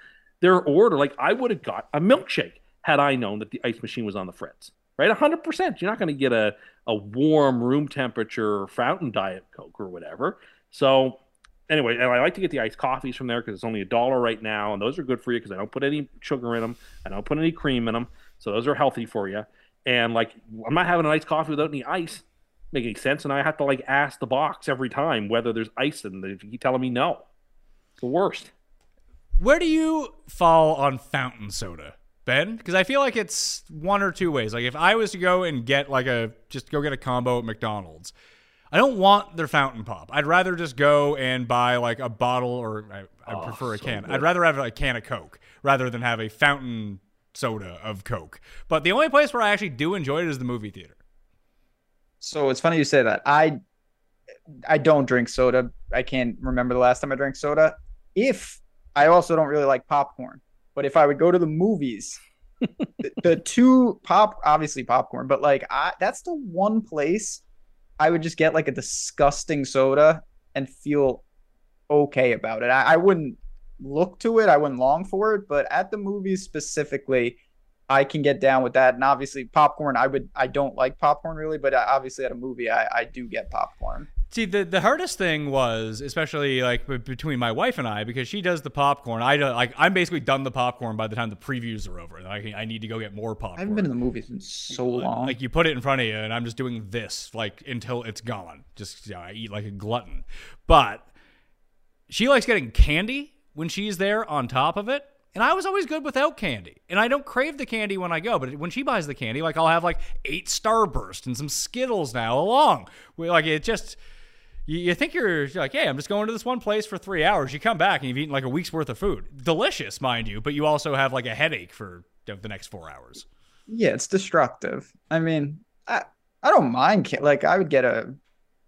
their order. Like, I would have got a milkshake had I known that the ice machine was on the fritz. Right, hundred percent. You're not going to get a a warm room temperature fountain diet coke or whatever. So anyway, and I like to get the iced coffees from there because it's only a dollar right now, and those are good for you because I don't put any sugar in them, I don't put any cream in them, so those are healthy for you. And like, I'm not having an iced coffee without any ice. Make any sense? And I have to like ask the box every time whether there's ice in. They keep telling me no. It's the worst. Where do you fall on fountain soda, Ben? Because I feel like it's one or two ways. Like if I was to go and get like a just go get a combo at McDonald's, I don't want their fountain pop. I'd rather just go and buy like a bottle or I, I Oh, prefer a so can. good. I'd rather have a can of Coke rather than have a fountain soda of Coke. But the only place where I actually do enjoy it is the movie theater. So it's funny you say that. I I don't drink soda. I can't remember the last time I drank soda. If I also don't really like popcorn, but if I would go to the movies, the, the two pop obviously popcorn, but like I that's the one place I would just get like a disgusting soda and feel okay about it. I, I wouldn't look to it, I wouldn't long for it, but at the movies specifically, I can get down with that. And obviously, popcorn, I would, I don't like popcorn really, but uh, obviously at a movie, I, I do get popcorn. See, the the hardest thing was, especially like b- between my wife and I, because she does the popcorn. I don't like. I'm basically done the popcorn by the time the previews are over. Like, I need to go get more popcorn. I haven't been in the movies in so long. Like you put it in front of you, and I'm just doing this like until it's gone. Just you know, I eat like a glutton. But she likes getting candy when she's there on top of it. And I was always good without candy. And I don't crave the candy when I go, but when she buys the candy, like I'll have like eight Starburst and some Skittles now along. We like it just you, you think you're like, hey, I'm just going to this one place for three hours. You come back and you've eaten like a week's worth of food. Delicious, mind you, but you also have like a headache for the next four hours. yeah, it's destructive. I mean, I, I don't mind. Like, I would get a,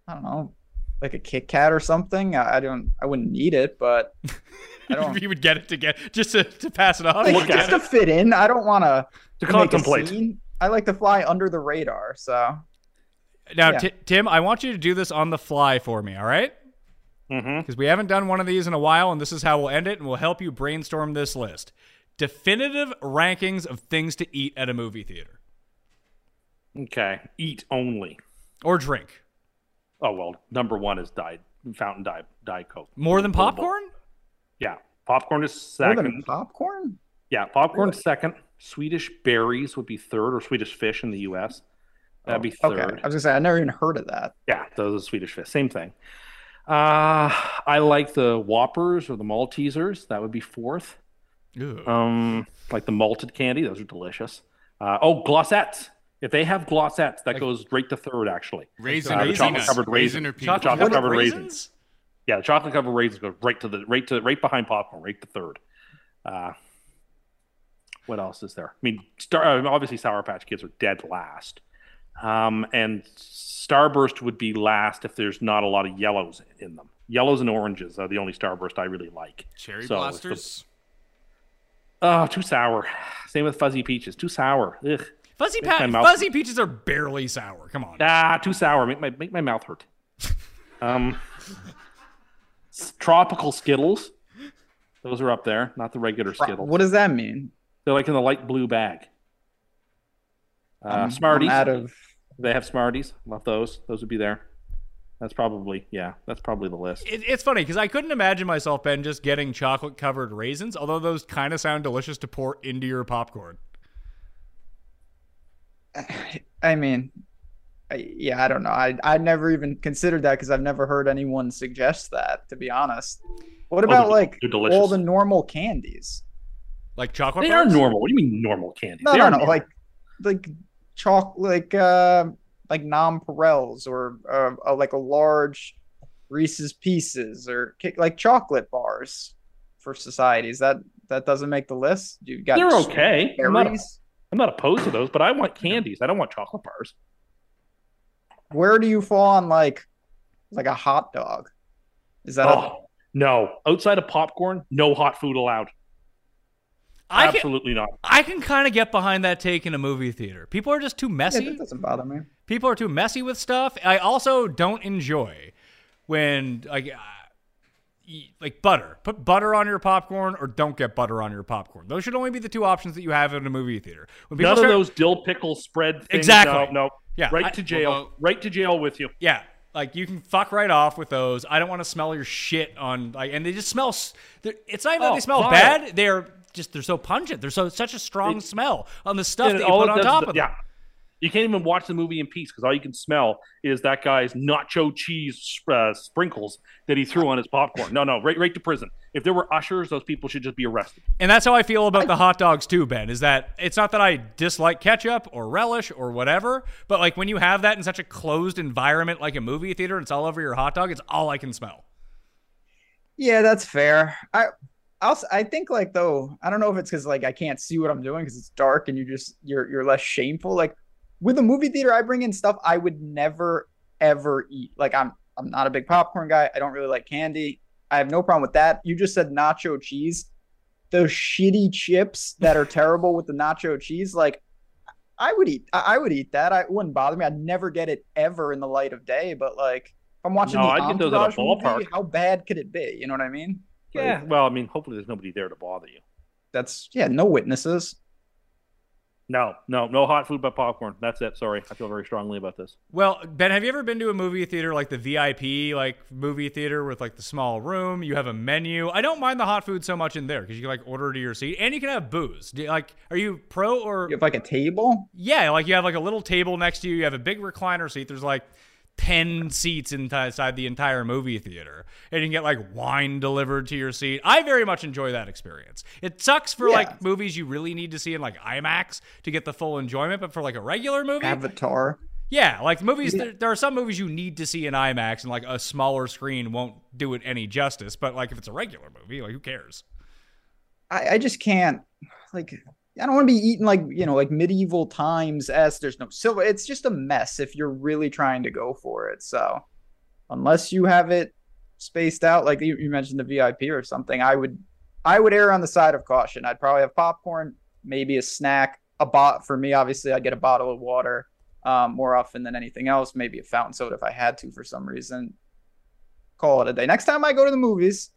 I don't know, like a Kit Kat or something. I, I don't, I wouldn't need it, but I don't. you would get it to get just to, to pass it on. like, just to it. fit in. I don't want to To contemplate. I like to fly under the radar. So Now, Yeah. Ti- Tim, I want you to do this on the fly for me, all right? Mm-hmm. Because we haven't done one of these in a while, and this is how we'll end it, and we'll help you brainstorm this list. Definitive rankings of things to eat at a movie theater Okay. Eat only. or drink. Oh well, number one is diet fountain diet diet coke. More than Bull- bull. popcorn? Yeah, popcorn is more second. than popcorn. Yeah, popcorn second. Swedish berries would be third, or Swedish fish in the U.S. That'd be Okay, third. I was gonna say I never even heard of that. Yeah, those are Swedish fish. Same thing. Uh, I like the Whoppers or the Maltesers. That would be fourth. Ew. Um, like the malted candy. Those are delicious. Uh, oh, Glosettes. If they have Glosettes, that goes right to third. Actually, Raisin Uh, or chocolate peanut? covered Raisin raisin, or chocolate covered raisins? raisins. Yeah, the chocolate covered raisins go right to the right to right behind popcorn, right to third. Uh, what else is there? I mean, Star, uh, obviously Sour Patch Kids are dead last, um, and Starburst would be last if there's not a lot of yellows in them. Yellows and oranges are the only Starburst I really like. Cherry So it's the- Oh, too sour. Same with Fuzzy Peaches. Too sour. Ugh. Fuzzy, pa- mouth- fuzzy peaches are barely sour. Come on. Ah, too sour. Make my make my mouth hurt. Um, tropical Skittles. Those are up there, not the regular Skittles. What does that mean? They're like in the light blue bag. Uh, I'm- I'm Smarties. out of- They have Smarties. Love those. Those would be there. That's probably yeah. That's probably the list. It, it's funny because I couldn't imagine myself, Ben, just getting chocolate covered raisins, although those kind of sound delicious to pour into your popcorn. I mean, I, yeah, I don't know. I I never even considered that because I've never heard anyone suggest that. To be honest, what Oh, about they're- like they're all the normal candies? Like chocolate They are normal. What do you mean normal candy? No, They no, are no. normal. Like like chalk, like uh, like nonpareils or uh, uh, like a large Reese's Pieces or like chocolate bars for societies. That that doesn't make the list. You got They're okay. I'm not. I'm not opposed to those, but I want candies. I don't want chocolate bars. Where do you fall on like like a hot dog? Is that a, Oh no! Outside of popcorn, no hot food allowed. I can, Absolutely not. I can kind of get behind that take in a movie theater. People are just too yeah, messy. that doesn't bother me. People are too messy with stuff. I also don't enjoy when like uh, like butter. Put butter on your popcorn or don't get butter on your popcorn. Those should only be the two options that you have in a movie theater. When people None start- of those dill pickle spread things. Exactly. No, no. Yeah, Right I- to jail. Well, right to jail with you. Yeah, like you can fuck right off with those. I don't want to smell your shit on like, and they just smell. s- they're- It's not even that Oh, they smell vile. bad. They're just they're so pungent. They're so such a strong It- smell on the stuff that you put on top is- of them. Yeah. You can't even watch the movie in peace because all you can smell is that guy's nacho cheese uh, sprinkles that he threw on his popcorn. No, no, right, right to prison. If there were ushers, those people should just be arrested. And that's how I feel about the hot dogs too, Ben. Is that it's not that I dislike ketchup or relish or whatever, but like when you have that in such a closed environment like a movie theater, and it's all over your hot dog. It's all I can smell. Yeah, that's fair. I I'll, s- I think like though I don't know if it's because like I can't see what I'm doing because it's dark and you just you're you're less shameful. Like with a movie theater, I bring in stuff I would never ever eat. Like I'm I'm not a big popcorn guy. I don't really like candy. I have no problem with that. You just said nacho cheese. Those shitty chips that are terrible with the nacho cheese, like I would eat. I I would eat that. I it wouldn't bother me. I'd never get it ever in the light of day. But like, if I'm watching No, the I'd get those at a Entourage movie, how bad could it be? You know what I mean? Like, Yeah. Well, I mean, hopefully there's nobody there to bother you. that's yeah, no witnesses. No, no, no hot food but popcorn. That's it. Sorry. I feel very strongly about this. Well, Ben, have you ever been to a movie theater like the VIP like movie theater with like the small room? You have a menu. I don't mind the hot food so much in there because you can like order to your seat and you can have booze. Do you, like, are you pro or You have like a table. yeah? Like you have like a little table next to you. You have a big recliner seat. There's like. 10 seats inside the entire movie theater and you can get like wine delivered to your seat i very much enjoy that experience it sucks for Yeah. like movies you really need to see in like imax to get the full enjoyment but for like a regular movie Avatar. yeah, like movies. There, there are some movies you need to see in IMAX, and like a smaller screen won't do it any justice. But like if it's a regular movie, like who cares? I, I just can't like I don't want to be eating like you know like medieval times s there's no silver. It's just a mess if you're really trying to go for it. So unless you have it spaced out, like you, you mentioned the VIP or something, I would I would err on the side of caution. I'd probably have popcorn, maybe a snack, a bot for me. Obviously, I'd get a bottle of water um, more often than anything else. Maybe a fountain soda if I had to for some reason. Call it a day. Next time I go to the movies,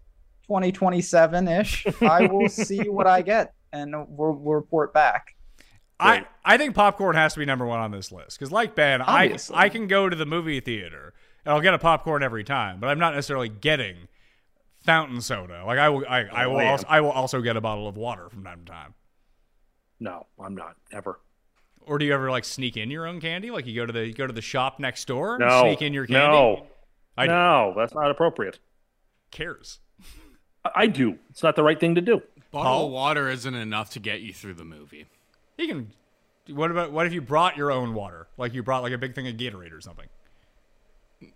2027 ish, I will see what I get and we'll, we'll report back. I I think popcorn has to be number one on this list because, like Ben, I Obviously. I can go to the movie theater and I'll get a popcorn every time, but I'm not necessarily getting fountain soda. Like I will I, I oh, will Oh, I also I will also get a bottle of water from time to time. No, I'm not ever. Or do you ever like sneak in your own candy? Like you go to the you go to the shop next door, No. sneak in your candy. No. I do. no, that's not appropriate. cares. I, I do. It's not the right thing to do. Bottle Paul? of water isn't enough to get you through the movie. You can What about what if you brought your own water? Like you brought like a big thing of Gatorade or something.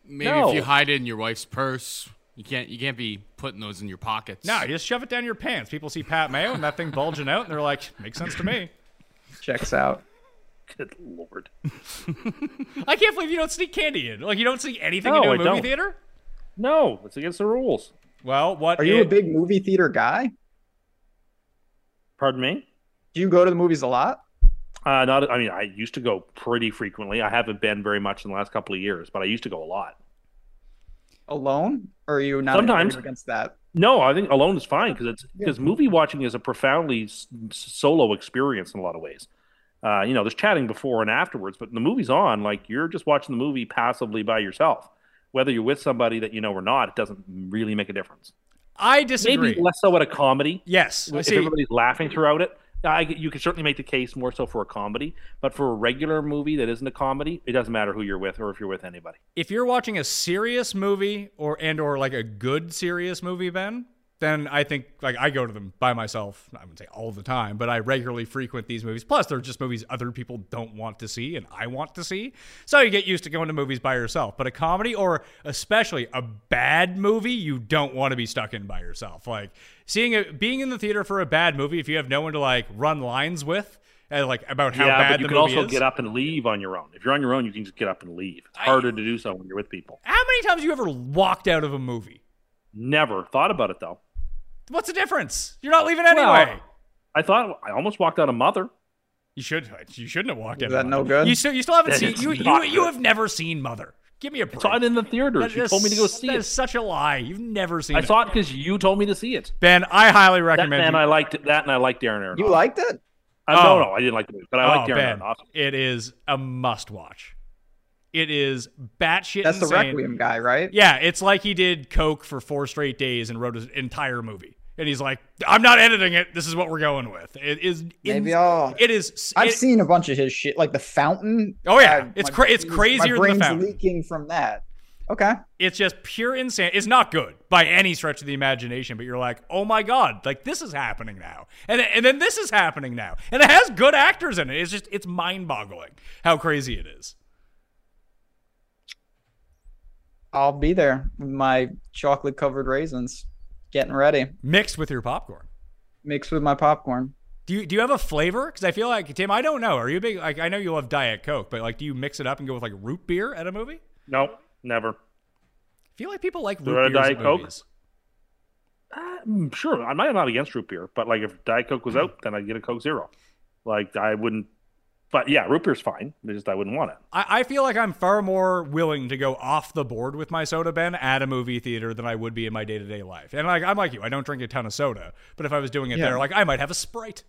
Maybe No. if you hide it in your wife's purse, you can't you can't be putting those in your pockets. No, you just shove it down your pants. People see Pat Mayo and that thing bulging out, and they're like, "Makes sense to me." Checks out. Good lord. I can't believe you don't sneak candy in. Like you don't see anything No, into a I movie don't. theater. No, it's against the rules. Well, what Are you a big movie theater guy? Pardon me? Do you go to the movies a lot? Uh, not. I mean, I used to go pretty frequently. I haven't been very much in the last couple of years, but I used to go a lot. Alone? Or are you not Sometimes. against that? No, I think alone is fine because it's because movie watching is a profoundly s- solo experience in a lot of ways. Uh, you know, there's chatting before and afterwards, but the movie's on. Like you're just watching the movie passively by yourself. Whether you're with somebody that you know or not, it doesn't really make a difference. I disagree. Maybe less so at a comedy. Yes, if everybody's laughing throughout it, I, you can certainly make the case more so for a comedy. But for a regular movie that isn't a comedy, it doesn't matter who you're with or if you're with anybody. if you're watching a serious movie or and or like a good serious movie, Ben, then I think like I go to them by myself. I wouldn't say all the time, but I regularly frequent these movies. Plus, they're just movies other people don't want to see and I want to see. So you get used to going to movies by yourself. But a comedy or especially a bad movie, you don't want to be stuck in by yourself. Like seeing a being in the theater for a bad movie, if you have no one to like run lines with. And like about how yeah, bad but you the can also is. get up and leave on your own. If you're on your own, you can just get up and leave. It's harder to do so when you're with people. How many times have you ever walked out of a movie? Never thought about it though. What's the difference? You're not leaving anyway. Well, I thought I almost walked out of Mother. you should. You shouldn't have walked out. Is out. that of no good? You still. You still haven't That seen. You. You. You have never seen Mother. Give me a break. I saw it in the theater. That You told me to go see that it. is such a lie. You've never seen I it. saw it because you told me to see it. Ben, I highly That recommend. and you- I liked it. That and I liked Darren Aronofsky. You liked it? Uh, no, Oh. no, I didn't like the movie, but I oh, liked Darren Ben, Aronofsky. it is a must-watch. It is batshit That's the. Requiem guy, right? Yeah, it's like he did coke for four straight days and wrote an entire movie. And he's like, "I'm not editing it. This is what we're going with." It is. Maybe I'll. It is. I've it- seen a bunch of his shit, like the Fountain. Oh, yeah. I- It's my cra- it's crazier than The My brain's Fountain. leaking from that. Okay. it's just pure insane. It's not good by any stretch of the imagination, but you're like, oh my god, like this is happening now, and and then this is happening now, and it has good actors in it. It's just it's mind boggling how crazy it is. I'll be there with my chocolate covered raisins, getting ready, Mixed with your popcorn. mixed with my popcorn. Do you do you have a flavor? Because I feel like Tim, I don't know. Are you big like I know you love Diet Coke, but like do you mix it up and go with like root beer at a movie? No, never. I feel like people like root I beers Diet at Coke? movies. Uh, mm, sure, I'm not, I'm not against root beer, but like if Diet Coke was Hmm. out, then I'd get a Coke Zero. Like I wouldn't. But yeah, root beer's fine. It's just I wouldn't want it. I, I feel like I'm far more willing to go off the board with my soda Ben at a movie theater than I would be in my day to day life. And like I'm like you, I don't drink a ton of soda, but if I was doing it Yeah. there, like I might have a sprite.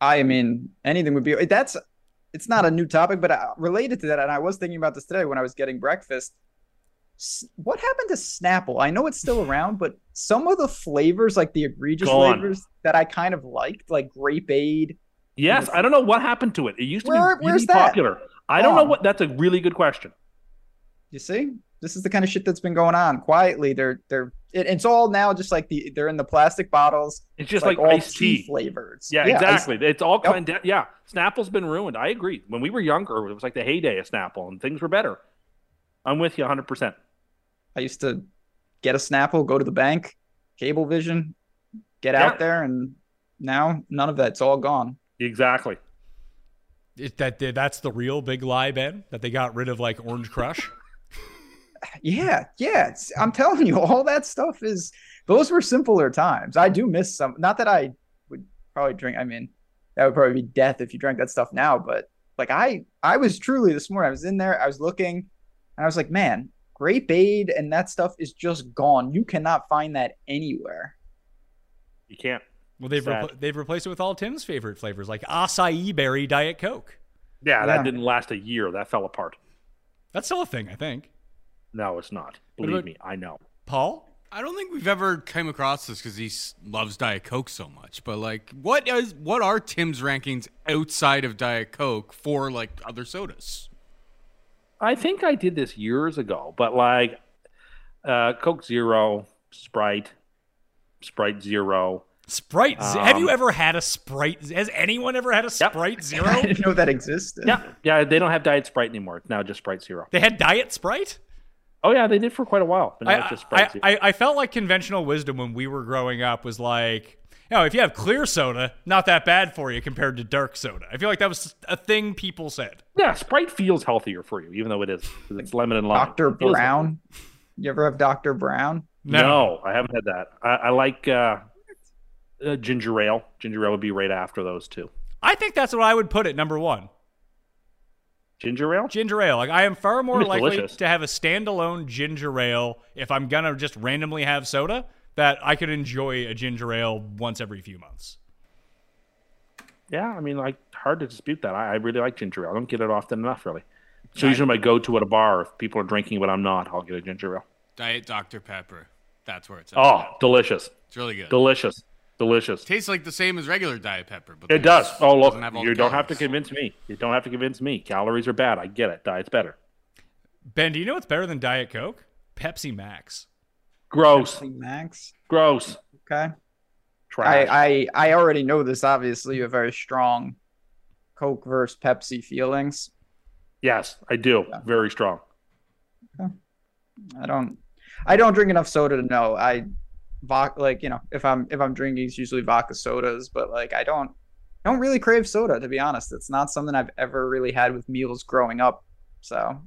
I mean, anything would be. That's. It's not a new topic, but uh, related to that, and I was thinking about this today when I was getting breakfast. What happened to Snapple? I know it's still around, but some of the flavors, like the egregious Gone. flavors that I kind of liked, like grape aid. Yes, I don't know what happened to it. It used to Where- be really popular. I don't know what. That's a really good question. You see, this is the kind of shit that's been going on quietly. They're they're it, it's all now just like the they're in the plastic bottles. It's just like, all iced tea. flavors. Yeah, ice- exactly. It's all Yep. kind of, yeah. Snapple's been ruined. I agree. When we were younger, it was like the heyday of Snapple, and things were better. I'm with you 100. percent I used to get a Snapple, go to the bank, Cablevision, get Yeah. out there, and now none of that's all gone. Exactly. It, that that's the real big lie, Ben, that they got rid of like Orange Crush. Yeah, yeah. It's, I'm telling you, all that stuff is those were simpler times. I do miss some. Not that I would probably drink. I mean, that would probably be death if you drank that stuff now. But like I, I was truly this morning. I was in there. I was looking, and I was like, man, grape aid and that stuff is just gone. You cannot find that anywhere. You can't. Well, they've repl- they've replaced it with all Tim's favorite flavors, like acai berry Diet Coke. Yeah, Yeah. that didn't last a year. That fell apart. That's still a thing, I think. No, it's not. Believe about- me, I know. Paul, I don't think we've ever came across this because he loves Diet Coke so much. But like, what is what are Tim's rankings outside of Diet Coke for like other sodas? I think I did this years ago, but like uh, Coke Zero, Sprite, Sprite Zero. Sprite. Z- have you Um, ever had a Sprite? Has anyone ever had a Sprite Zero? I didn't know that existed. Yeah, yeah. They don't have Diet Sprite anymore. It's now just Sprite Zero. They had Diet Sprite. Oh yeah, they did for quite a while. But now I, it's just Sprite I, Zero. I, I felt like conventional wisdom when we were growing up was like, you know, if you have clear soda, not that bad for you compared to dark soda. I feel like that was a thing people said. yeah, Sprite feels healthier for you, even though it is it's lemon and lime. Dr. It feels Brown. You ever have Dr. Brown? No, I haven't had that. I, I like uh, uh, ginger ale. Ginger ale would be right after those two. I think that's what I would put it number one. Ginger ale. Ginger ale. Like I am far more It's likely delicious. to have a standalone ginger ale if I'm gonna just randomly have soda that I could enjoy a ginger ale once every few months. Yeah, I mean, like hard to dispute that. I, I really like ginger ale. I don't get it often enough, really. So usually my go-to at a bar, if people are drinking but I'm not, I'll get a ginger ale. Diet Dr. Pepper. That's where it's at. Oh, delicious, It's really good. delicious, delicious. Tastes like the same as regular Diet Pepper, but It does. Oh, look, doesn't have all you don't have to convince me. You don't have to convince me. Calories are bad. I get it. Diet's better. Ben, do you know what's better than Diet Coke? Pepsi Max. Gross. Pepsi Max. Gross. Okay. Trash. I, I I already know this. Obviously, you have very strong Coke versus Pepsi feelings. yes, I do. Very strong. Okay. I don't I don't drink enough soda to know. I vodka like you know if I'm if I'm drinking it's usually vodka sodas, but like I don't I don't really crave soda to be honest. It's not something I've ever really had with meals growing up, so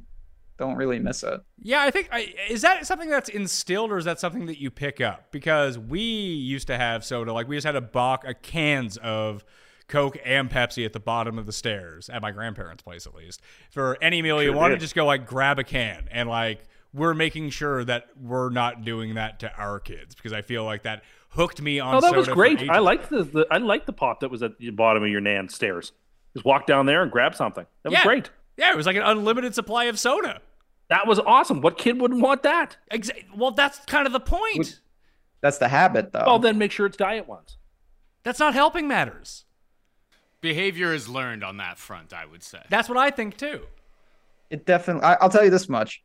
don't really miss it. Yeah, I think I, is that something that's instilled or is that something that you pick up? Because we used to have soda, like we just had a box, a cans of Coke and Pepsi at the bottom of the stairs at my grandparents' place, at least. For any meal you Sure wanted, did. just go like grab a can and like we're making sure that we're not doing that to our kids because I feel like that hooked me on. Oh, that was soda for great. I liked the, the I liked the pop that was at the bottom of your nan's stairs. Just walk down there and grab something. That was Yeah. great. Yeah, it was like an unlimited supply of soda. That was awesome. What kid wouldn't want that? Exa- well, that's kind of the point. That's the habit though. Well, then make sure it's diet ones. That's not helping matters. Behavior is learned on that front, I would say. That's what I think too. it definitely I, I'll tell you this much.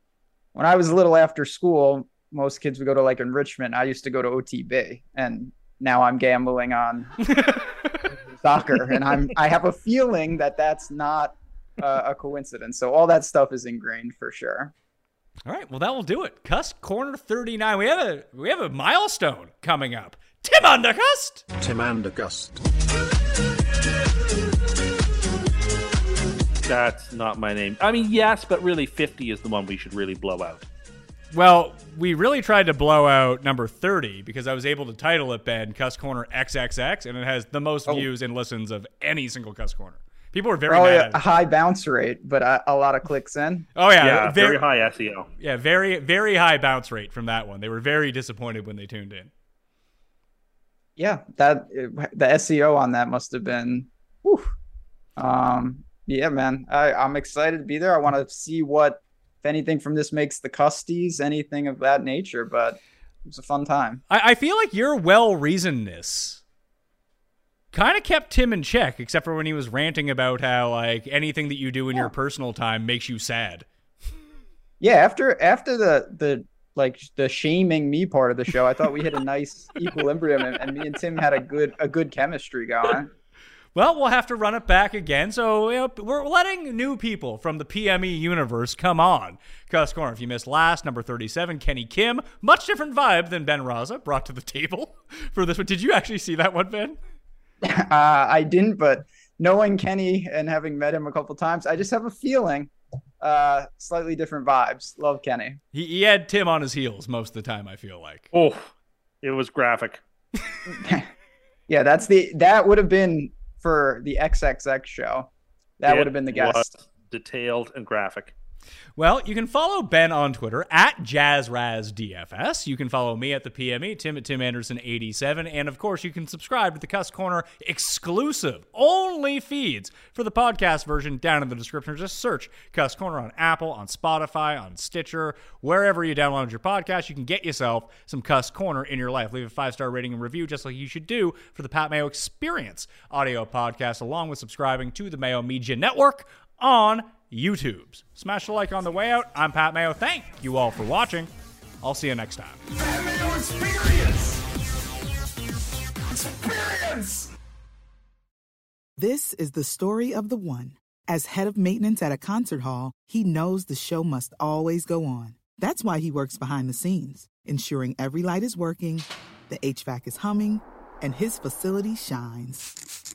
When I was a little after school, most kids would go to like enrichment. I used to go to OTB and now I'm gambling on soccer and I'm I have a feeling that that's not uh, a coincidence. So all that stuff is ingrained for sure. All right, well that will do it. Cuss Corner 39. We have a we have a milestone coming up. Tim Undercust. Tim Andergust. That's not my name. I mean, yes, but really, fifty is the one we should really blow out. Well, we really tried to blow out number 30 because I was able to title it Ben Cuss Corner XXX and it has the most views and listens of any single Cuss Corner. People are very Probably mad a, at a it. high bounce rate, but a, a lot of clicks in. Oh yeah, Yeah, very, very, high SEO. Yeah, very very high bounce rate from that one. They were very disappointed when they tuned in. Yeah, that the SEO on that must have been. Whew. Um, yeah, man, I, I'm excited to be there. I want to see what, if anything, from this makes the custies, anything of that nature. But it was a fun time. I, I feel like your well reasonedness kind of kept Tim in check, except for when he was ranting about how like anything that you do in your personal time makes you sad. Yeah, after after the the like the shaming me part of the show, I thought we hit a nice equilibrium, and, and me and Tim had a good a good chemistry going. Well, we'll have to run it back again. So you know, we're letting new people from the PME universe come on. Cuss Corner, if you missed last, number 37, Kenny Kim. Much different vibe than Ben Raza brought to the table for this one. Did you actually see that one, Ben? Uh, I didn't, but knowing Kenny and having met him a couple times, I just have a feeling uh, slightly different vibes. Love Kenny. He, he had Tim on his heels most of the time, I feel like. Oh, it was graphic. Yeah, that's the that would have been for the XXX show. That would have been the guest. detailed and graphic. Well, you can follow Ben on Twitter at JazzRazDFS. You can follow me at the PME, Tim at Tim Anderson87. And of course, you can subscribe to the Cuss Corner exclusive, only feeds for the podcast version down in the description. Just search Cuss Corner on Apple, on Spotify, on Stitcher, wherever you download your podcast. You can get yourself some Cuss Corner in your life. Leave a five star rating and review, just like you should do for the Pat Mayo Experience audio podcast, along with subscribing to the Mayo Media Network on YouTube's. Smash the like on the way out. I'm Pat Mayo. Thank you all for watching. I'll see you next time. Experience. experience! This is the story of the one. As head of maintenance at a concert hall, he knows the show must always go on. That's why he works behind the scenes, ensuring every light is working, the HVAC is humming, and his facility shines.